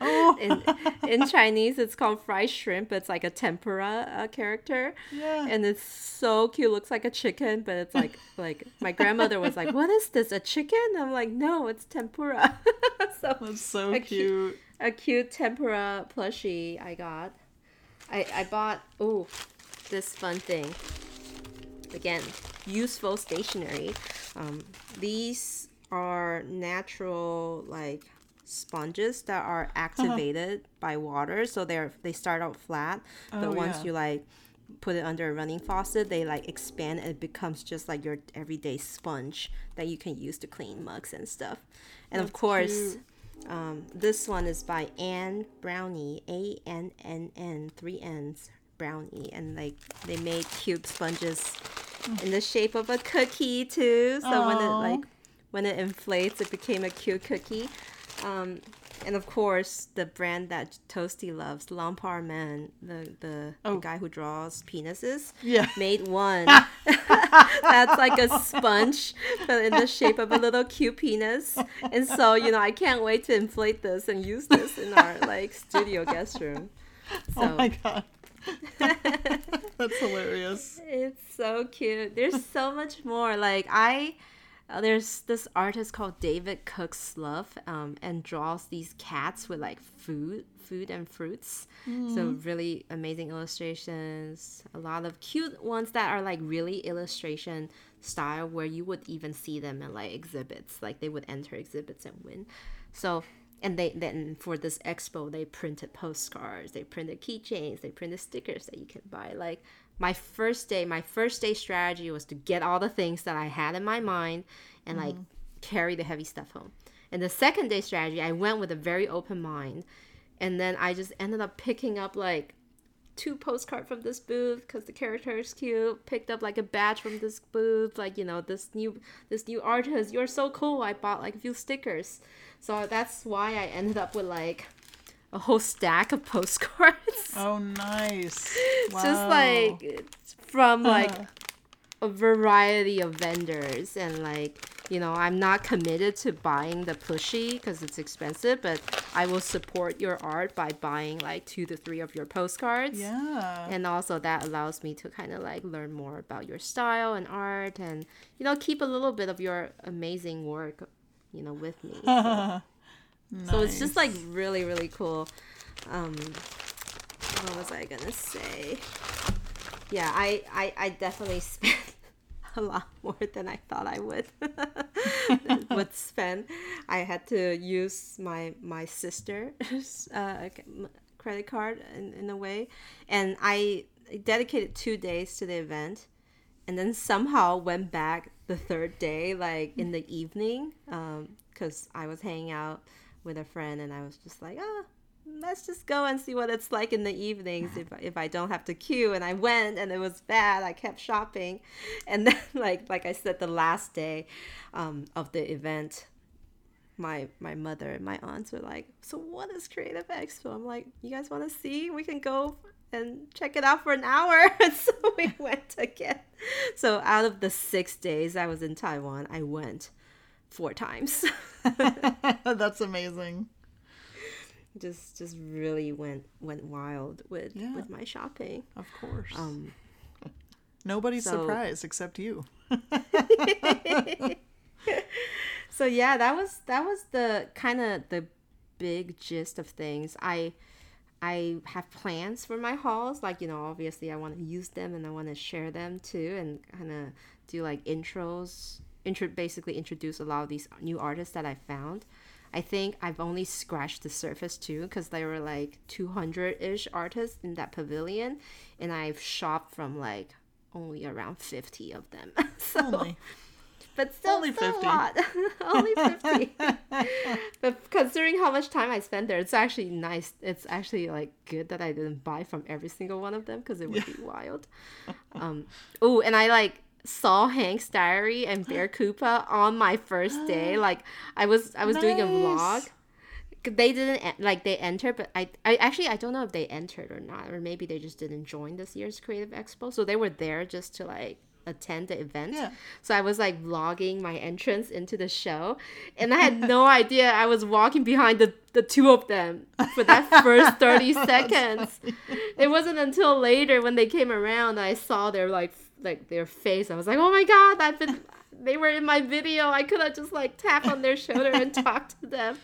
Oh. [laughs] in in Chinese, it's called fried shrimp. But it's like a tempura uh, character, Yeah. and it's so cute. Looks like a chicken, but it's like [laughs] like my grandmother was like, "What is this? A chicken?" I'm like, "No, it's tempura." [laughs] so That's so a cu- cute. a cute tempura plushie I got. I I bought oh this fun thing. Again, useful stationery. Um, these are natural like sponges that are activated by water, so they're they start out flat, but Oh, once yeah. you like put it under a running faucet, they like expand and it becomes just like your everyday sponge that you can use to clean mugs and stuff. And of course, um, this one is by Anne Brownie, A N N N, three N's, Brownie. And like they made cute sponges in the shape of a cookie too. So when it like when it inflates, it became a cute cookie. Um, and of course, the brand that Toasty loves, Lampar Man, the the, the Oh. guy who draws penises, Yeah. made one [laughs] [laughs] that's like a sponge but in the shape of a little cute penis and so you know i can't wait to inflate this and use this in our like studio guest room so [laughs] Oh my god. [laughs] That's hilarious. it's so cute there's so much more like i uh, there's this artist called David Cook Slough um, and draws these cats with like food, food and fruits. So really amazing illustrations. A lot of cute ones that are like really illustration style, where you would even see them in like exhibits. Like they would enter exhibits and win. So and they then for this expo they printed postcards, they printed keychains, they printed stickers that you can buy. Like my first day, my first day strategy was to get all the things that I had in my mind and like mm-hmm. carry the heavy stuff home. And the second day strategy, I went with a very open mind. And then I just ended up picking up like two postcard from this booth because the character is cute. Picked up like a badge from this booth, like you know this new this new artist. You're so cool. I bought like a few stickers, so that's why I ended up with like a whole stack of [laughs] postcards. Oh, nice. Wow. [laughs] Just like from like uh-huh. a variety of vendors and like you know i'm not committed to buying the plushie because it's expensive but i will support your art by buying like two to three of your postcards. Yeah. and also that allows me to kind of like learn more about your style and art and you know keep a little bit of your amazing work you know with me so, [laughs] so it's just like really really cool. Um what was i gonna say? Yeah i i, I definitely [laughs] spent [laughs] a lot more than i thought i would [laughs] would spend. I had to use my my sister's [laughs] uh, credit card in, in a way. And i dedicated two days to the event and then somehow went back the third day like in the evening um, because I was hanging out with a friend and I was just like, oh, let's just go and see what it's like in the evenings if, if I don't have to queue. And I went and it was bad. I kept shopping. And [laughs] then, like, like I said, the last day um, of the event, my my mother and my aunts were like, "So what is Creative Expo?" I'm like, "You guys want to see? We can go and check it out for an hour." [laughs] so we [laughs] went again. So out of the six days I was in Taiwan, I went four times. That's amazing. Just just really went went wild with Yeah. with my shopping. Of course. Um, [laughs] Nobody's so- surprised except you. [laughs] [laughs] so yeah, that was that was the kind of the big gist of things. I I have plans for my hauls. Like you know, obviously I want to use them and I want to share them too, and kind of do like intros, intro basically introduce a lot of these new artists that I found. I think I've only scratched the surface too, because there were like 200 ish artists in that pavilion, and I've shopped from like only around 50 of them. [laughs] so, Only. but still, Only still 50. a lot. [laughs] only 50. [laughs] but considering how much time I spent there, it's actually nice. It's actually like good that I didn't buy from every single one of them because it would be wild. Um, oh, and I like saw Hank's diary and Bear [gasps] Koopa on my first day. [gasps] Like I was, I was doing a vlog. They didn't like they entered, but I, I actually I don't know if they entered or not, or maybe they just didn't join this year's Creative Expo. So they were there just to like attend the event. Yeah. So I was like vlogging my entrance into the show, and I had [laughs] no idea I was walking behind the, the two of them for that first [laughs] 30 seconds. It wasn't until later when they came around that I saw their like like their face. I was like, "Oh my god, I've been they were in my video. I could have just like tap on their shoulder and [laughs] talk to them."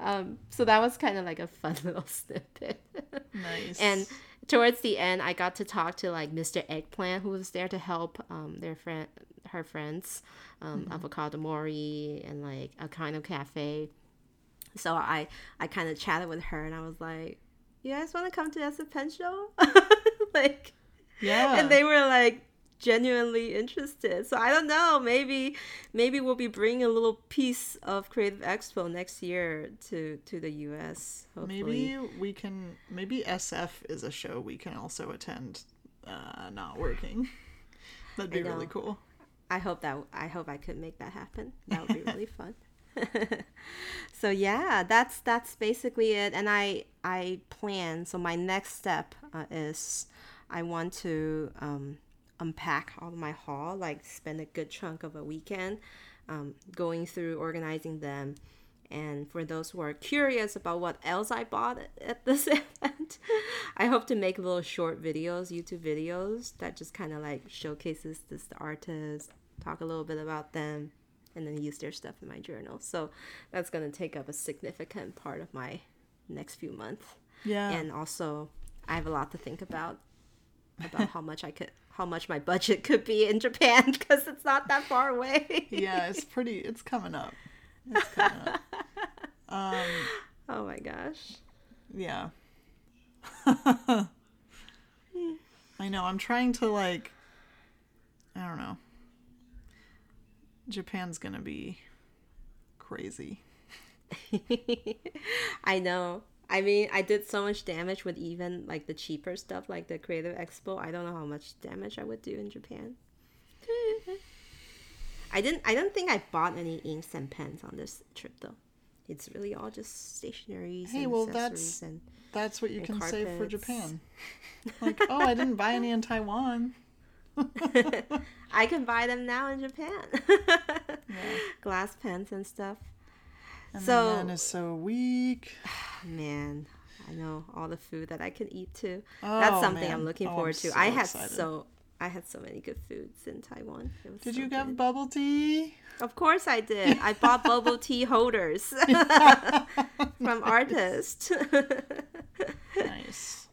Um, so that was kind of like a fun [laughs] little snippet. Nice. And towards the end, I got to talk to like Mr. Eggplant, who was there to help um, their friend, her friends, um, Avocado Mori and like a kind of cafe. So I I kind of chatted with her, and I was like, "You guys want to come to show?" [laughs] like, yeah. and they were like genuinely interested. So I don't know. Maybe maybe we'll be bringing a little piece of Creative Expo next year to to the U.S. Hopefully. maybe we can. Maybe SF is a show we can also attend. Uh, not working. [laughs] That'd be really cool. I hope that I hope I could make that happen. That would be [laughs] really fun. [laughs] so yeah, that's that's basically it. And I I plan. So my next step uh, is I want to um, unpack all my haul. Like spend a good chunk of a weekend um, going through organizing them. And for those who are curious about what else I bought at- this [laughs] event, I hope to make little short videos, YouTube videos that just kind of like showcases this the artist, talk a little bit about them, and then use their stuff in my journal. So that's gonna take up a significant part of my next few months. Yeah. And also, I have a lot to think about about how much I could, how much my budget [laughs] could be in Japan because it's not that far away. yeah, it's [laughs] pretty. It's coming up. It's coming up. [laughs] Um, Oh my gosh. yeah. I know. I'm trying to like. I don't know. Japan's gonna be crazy. I know. I mean, I did so much damage with even like the cheaper stuff, like the Creative Expo. I don't know how much damage I would do in Japan. [laughs] I didn't. I don't think I bought any inks and pens on this trip though. It's really all just stationaries Hey, well, that's- and That's what you can say for. Japan. [laughs] Like, oh, I didn't buy any in Taiwan. [laughs] I can buy them now in Japan. Yeah. Glass pens and stuff. And So- yen is so weak. [sighs] Man, I know all the food that I can eat too. Oh, That's something man. I'm looking Oh, I'm forward to. so I had excited. so I had so many good foods in Taiwan. Did so you get bubble tea? Of course I did. [laughs] I bought bubble tea holders [laughs] from artists. Nice.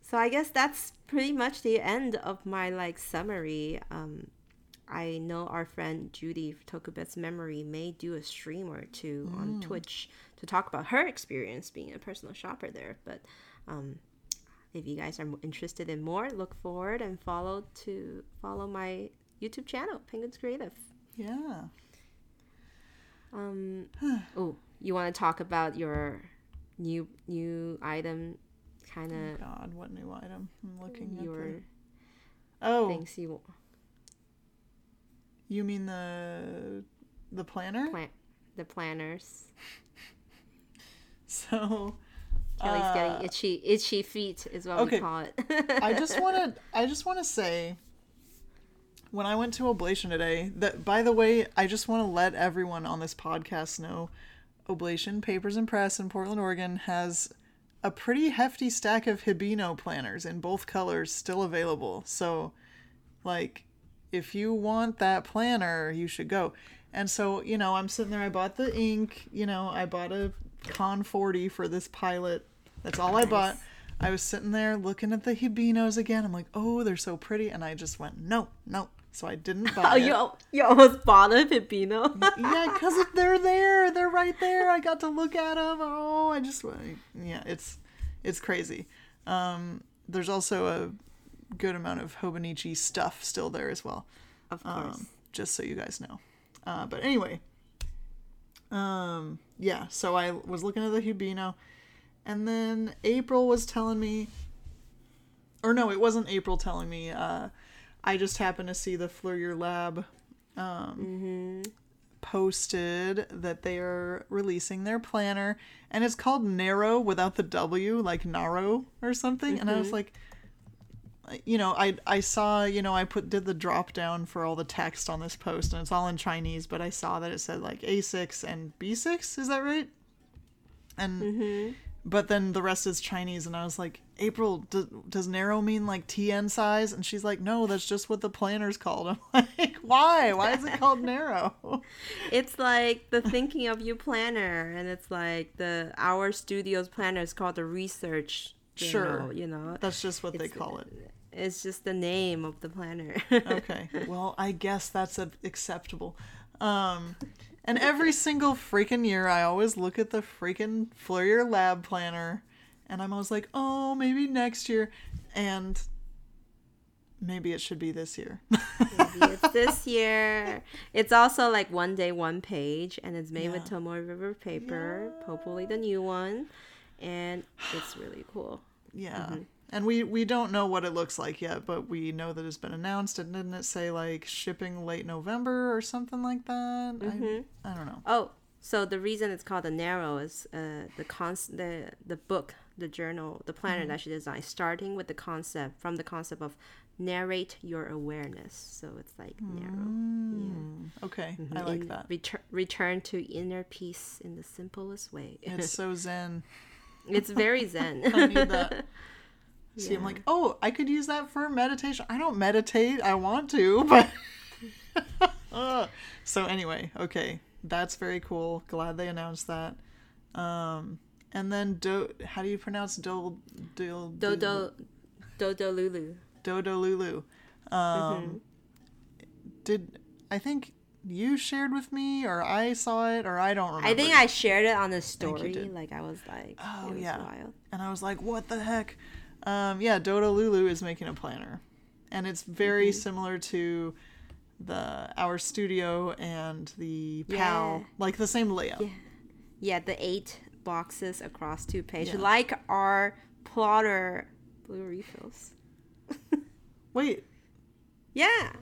so I guess that's pretty much the end of my like summary. Um, I know our friend Judy Tokubet's Memory may do a stream or two on Twitch to talk about her experience being a personal shopper there. But um, if you guys are interested in more, look forward and follow to follow my YouTube channel, Penguins Creative. Yeah. Um. [sighs] oh, you want to talk about your new new item, kind of God, what new item? I'm looking at your the... Oh, things you you mean the the planner? plan the planners. [laughs] So Kelly's uh, getting itchy itchy feet is what okay. we call it. I just want to [laughs] I just want to say when I went to Oblation today that by the way, I just want to let everyone on this podcast know Oblation Papers and Press in Portland, Oregon has a pretty hefty stack of Hibino planners in both colors still available. So like if you want that planner, you should go. And so, you know, I'm sitting there I bought the ink, you know, I bought a Con 40 for this pilot. That's all I bought. I was sitting there looking at the Hibinos again. I'm like, oh, they're so pretty. And I just went, no, no. So I didn't [laughs] buy oh, it. you you almost bought a pepino. [laughs] yeah, because they're there. They're right there. I got to look at them. Oh, I just, yeah, it's, it's crazy. Um, there's also a good amount of Hobonichi stuff still there as well. of course. Um, just so you guys know. Uh, but anyway, um, yeah. So I was looking at the Hibino, and then April was telling me, or no, it wasn't April telling me. Uh, I just happened to see the Fleur Lab um, posted that they are releasing their planner, and it's called Narrow without the W, like Narrow or something. And I was like, you know, I I saw, you know, I put did the drop down for all the text on this post, and it's all in Chinese, but I saw that it said like A6 and B6. Is that right? And mm-hmm. but then the rest is Chinese, and I was like, April, does, does narrow mean like TN size? And she's like, No, that's just what the planner's called. I'm [laughs] like, Why? Why is it called narrow? [laughs] It's like the thinking of you planner, and it's like the our studio's planner is called the research. Sure. you know. That's just what they call it. It's just the name of the planner. okay [laughs] well i guess that's a- acceptable um and every single freaking year i always look at the freaking fleur lab planner and i'm always like oh maybe next year and maybe it should be this year [laughs] Maybe it's this year. It's also like one day, one page, and it's made with Yeah. Tomoe River paper, hopefully the new one, and it's really cool. yeah Mm-hmm. And we we don't know what it looks like yet but we know that it's been announced and didn't it say like shipping late november or something like that Mm-hmm. I, I don't know Oh, so the reason it's called the Narrow is uh, the cons the the book, the journal, the planner that she designed, starting with the concept from the concept of narrate your awareness. So it's like narrow. okay i like In- that Return return to inner peace in the simplest way. it's so [laughs] zen it's very zen. [laughs] I need that. [laughs] See, I'm like, oh, I could use that for meditation. I don't meditate. I want to, [laughs] but. [laughs] So anyway, okay, that's very cool. Glad they announced that. Um, and then do how do you pronounce do do Dodo Dodo Lulu. Dodo Lulu? Um, did I think you shared with me, or I saw it, or I don't remember. I think I shared it on the story. Like I was like, Oh it was yeah, wild. and I was like, "What the heck?" Um, yeah, Dodo Lulu is making a planner, and it's very Mm-hmm. similar to the Our Studio and the PAL, Yeah. like the same layout. Yeah. Yeah, the eight boxes across two pages, Yeah. like our plotter blue refills. [laughs] Wait, Yeah,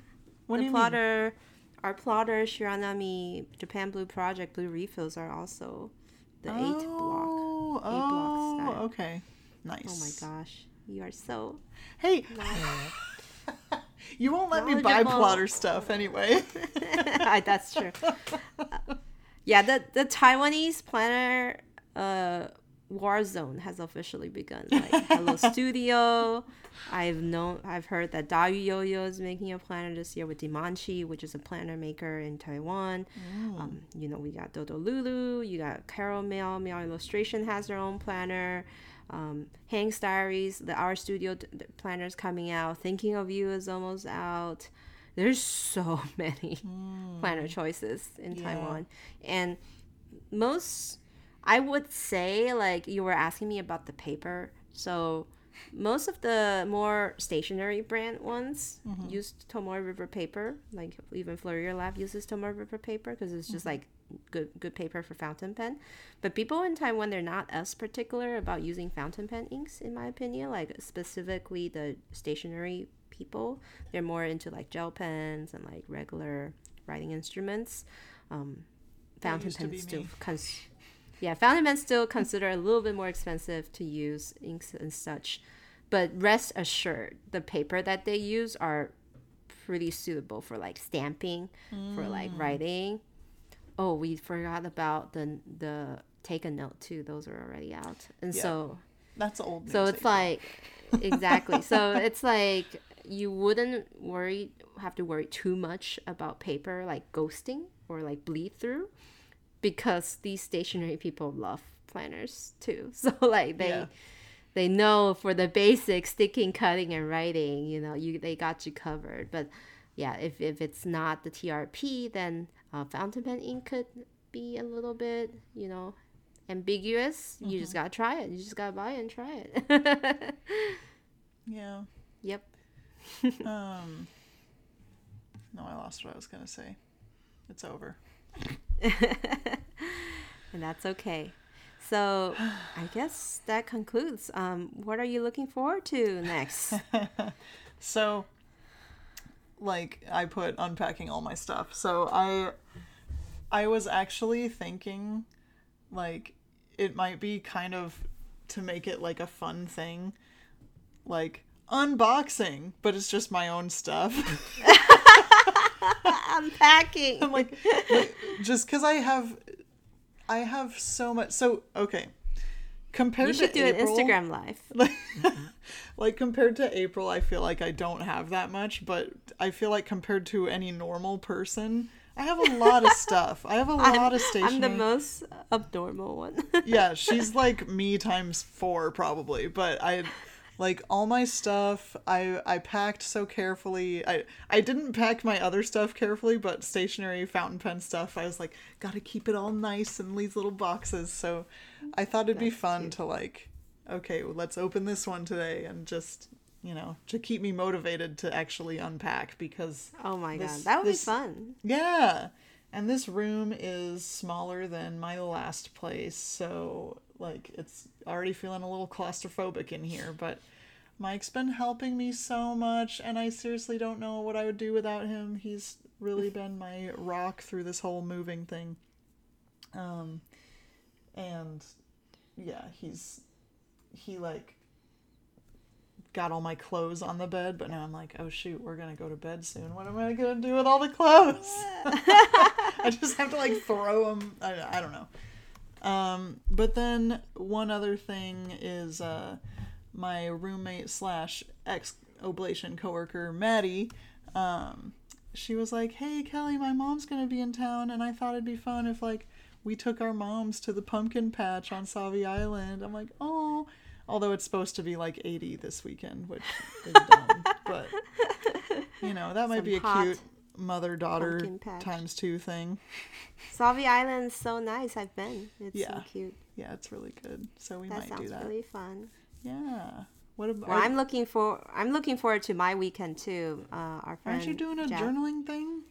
what do the plotter, our plotter Shiranami Japan Blue Project blue refills are also the mean? eight block. Oh, eight block oh, style. okay, Nice. Oh my gosh, you are so Hey, [laughs] you won't let me buy plotter stuff anyway. [laughs] That's true. Uh, [laughs] yeah, the the Taiwanese planner uh war zone has officially begun. Like Hello Studio. I've known I've heard that Dayu Yo-Yo is making a planner this year with Dimanche, which is a planner maker in Taiwan. Um, you know, we got Dodo Lulu, you got Carol Mail, Mail Illustration has their own planner. Um, Hank's Diaries, the Our Studio planners coming out. Thinking of You is almost out. There's so [laughs] many planner choices in Yeah. Taiwan. And most, I would say, like you were asking me about the paper. So most of the more stationary brand ones Mm-hmm. use Tomoe River paper. Like even Florier Lab uses Tomoe River paper because it's Mm-hmm. just like good good paper for fountain pen. But people in Taiwan they're not as particular about using fountain pen inks, in my opinion. Like specifically the stationary people, they're more into like gel pens and like regular writing instruments. Um, fountain pens still cons- yeah, fountain pens still consider a little bit more expensive to use inks and such. But rest assured, the paper that they use are pretty suitable for like stamping, for like Mm. writing. Oh, we forgot about the the take a note too. Those are already out, and Yeah. so That's old. so it's like [laughs] exactly. so it's like you wouldn't worry have to worry too much about paper like ghosting or like bleed through because these stationary people love planners too. [laughs] So like they Yeah. they know for the basic sticking, cutting and writing, you know, you they got you covered. But yeah, if if it's not the TRP, then uh, fountain pen ink could be a little bit, you know, ambiguous. You just gotta try it. You just gotta buy it and try it. yeah. [laughs] yep. [laughs] Um. No, I lost what I was gonna say. It's over. [laughs] and that's okay. So I guess that concludes. Um, what are you looking forward to next? [laughs] So, like, I put unpacking all my stuff. So I, I was actually thinking, like, it might be kind of to make it like a fun thing, like unboxing, but it's just my own stuff. [laughs] [laughs] Unpacking. I'm like, like, just because I have, I have so much. So okay, compared You should to do an Instagram live. like [laughs] like compared to April, I feel like I don't have that much, but I feel like compared to any normal person, I have a lot of stuff. I have a [laughs] lot of stationery. I'm the most abnormal one. yeah, she's like me times 4 probably, but I like all my stuff I I packed so carefully. I I didn't pack my other stuff carefully, but stationery fountain pen stuff, I was like got to keep it all nice in these little boxes. So I thought it'd be That's fun cute. to like okay, well, let's open this one today and just you know, to keep me motivated to actually unpack because oh my This- god, that would this- be fun. yeah. And this room is smaller than my last place, so like it's already feeling a little claustrophobic in here, but Mike's been helping me so much and I seriously don't know what I would do without him. He's really [laughs] been my rock through this whole moving thing. Um and yeah, he's he like got all my clothes on the bed, but now I'm like, oh shoot, we're gonna go to bed soon. What am I gonna do with all the clothes? [laughs] I just have to like throw them. I, I don't know. Um, but then one other thing is uh, my roommate slash ex oblation coworker Maddie. Um, she was like, "Hey Kelly, my mom's gonna be in town, and I thought it'd be fun if like we took our moms to the pumpkin patch on Sauvie Island." I'm like, "Oh." Although it's supposed to be like 80 this weekend, which is dumb. [laughs] but, you know, that might Some be a hot cute mother daughter times two thing. Sauvie Island's so nice. I've been. It's so Yeah. cute. Yeah, it's really good. So we That might do sounds that. sounds really fun. Yeah. What about? Well, I'm looking for. I'm looking forward to my weekend too. Uh, our friend. aren't you doing a journaling thing?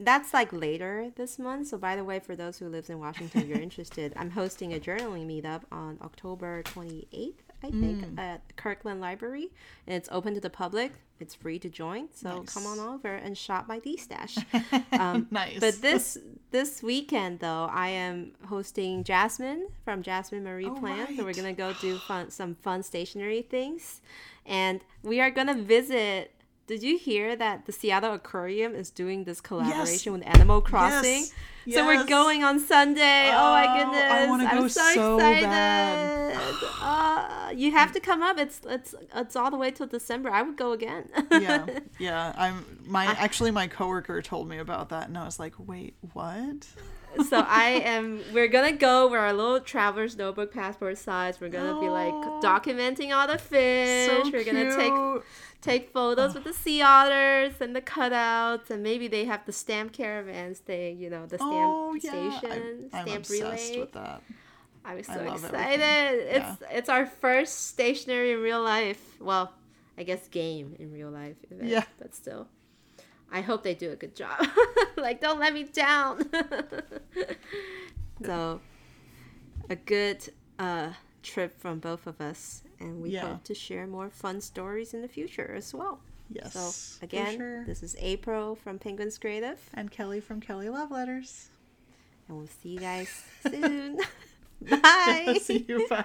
That's like later this month. So, by the way, for those who lives in Washington, you're [laughs] interested. I'm hosting a journaling meetup on October 28th, I think, Mm. at Kirkland Library, and it's open to the public. It's free to join, so come on over and shop my D stash. [laughs] Um, Nice. But this this weekend though, I am hosting Jasmine from Jasmine Marie Oh, Plant. So we're gonna go do [gasps] fun some fun stationery things, and we are gonna visit. Did you hear that the Seattle Aquarium is doing this collaboration with Animal Crossing? Yes. So we're going on Sunday. Oh, my Oh, goodness! I wanna I'm go so, so excited. bad. Uh, you have to come up. It's it's it's all the way till December. I would go again. yeah, [laughs] yeah. I'm my actually my coworker told me about that, and I was like, wait, what? So I am. We're gonna go. We're our little traveler's notebook passport size. We're gonna be like documenting all the fish. So we're gonna take take photos with the sea otters and the cutouts, and maybe they have the stamp caravans thing. You know, the stamp Oh yeah, station, I'm, I'm stamp obsessed relay. with that. I'm so I excited. It's it's our first stationary in real life. Well, I guess game in real life event, Yeah. but still. I hope they do a good job. [laughs] like don't let me down. [laughs] so a good uh trip from both of us and we Yeah. hope to share more fun stories in the future as well. Yes. So again, sure. this is April from Penguins Creative and Kelly from Kelly Love Letters. and we'll see you guys [laughs] soon. Bye. See you. Bye.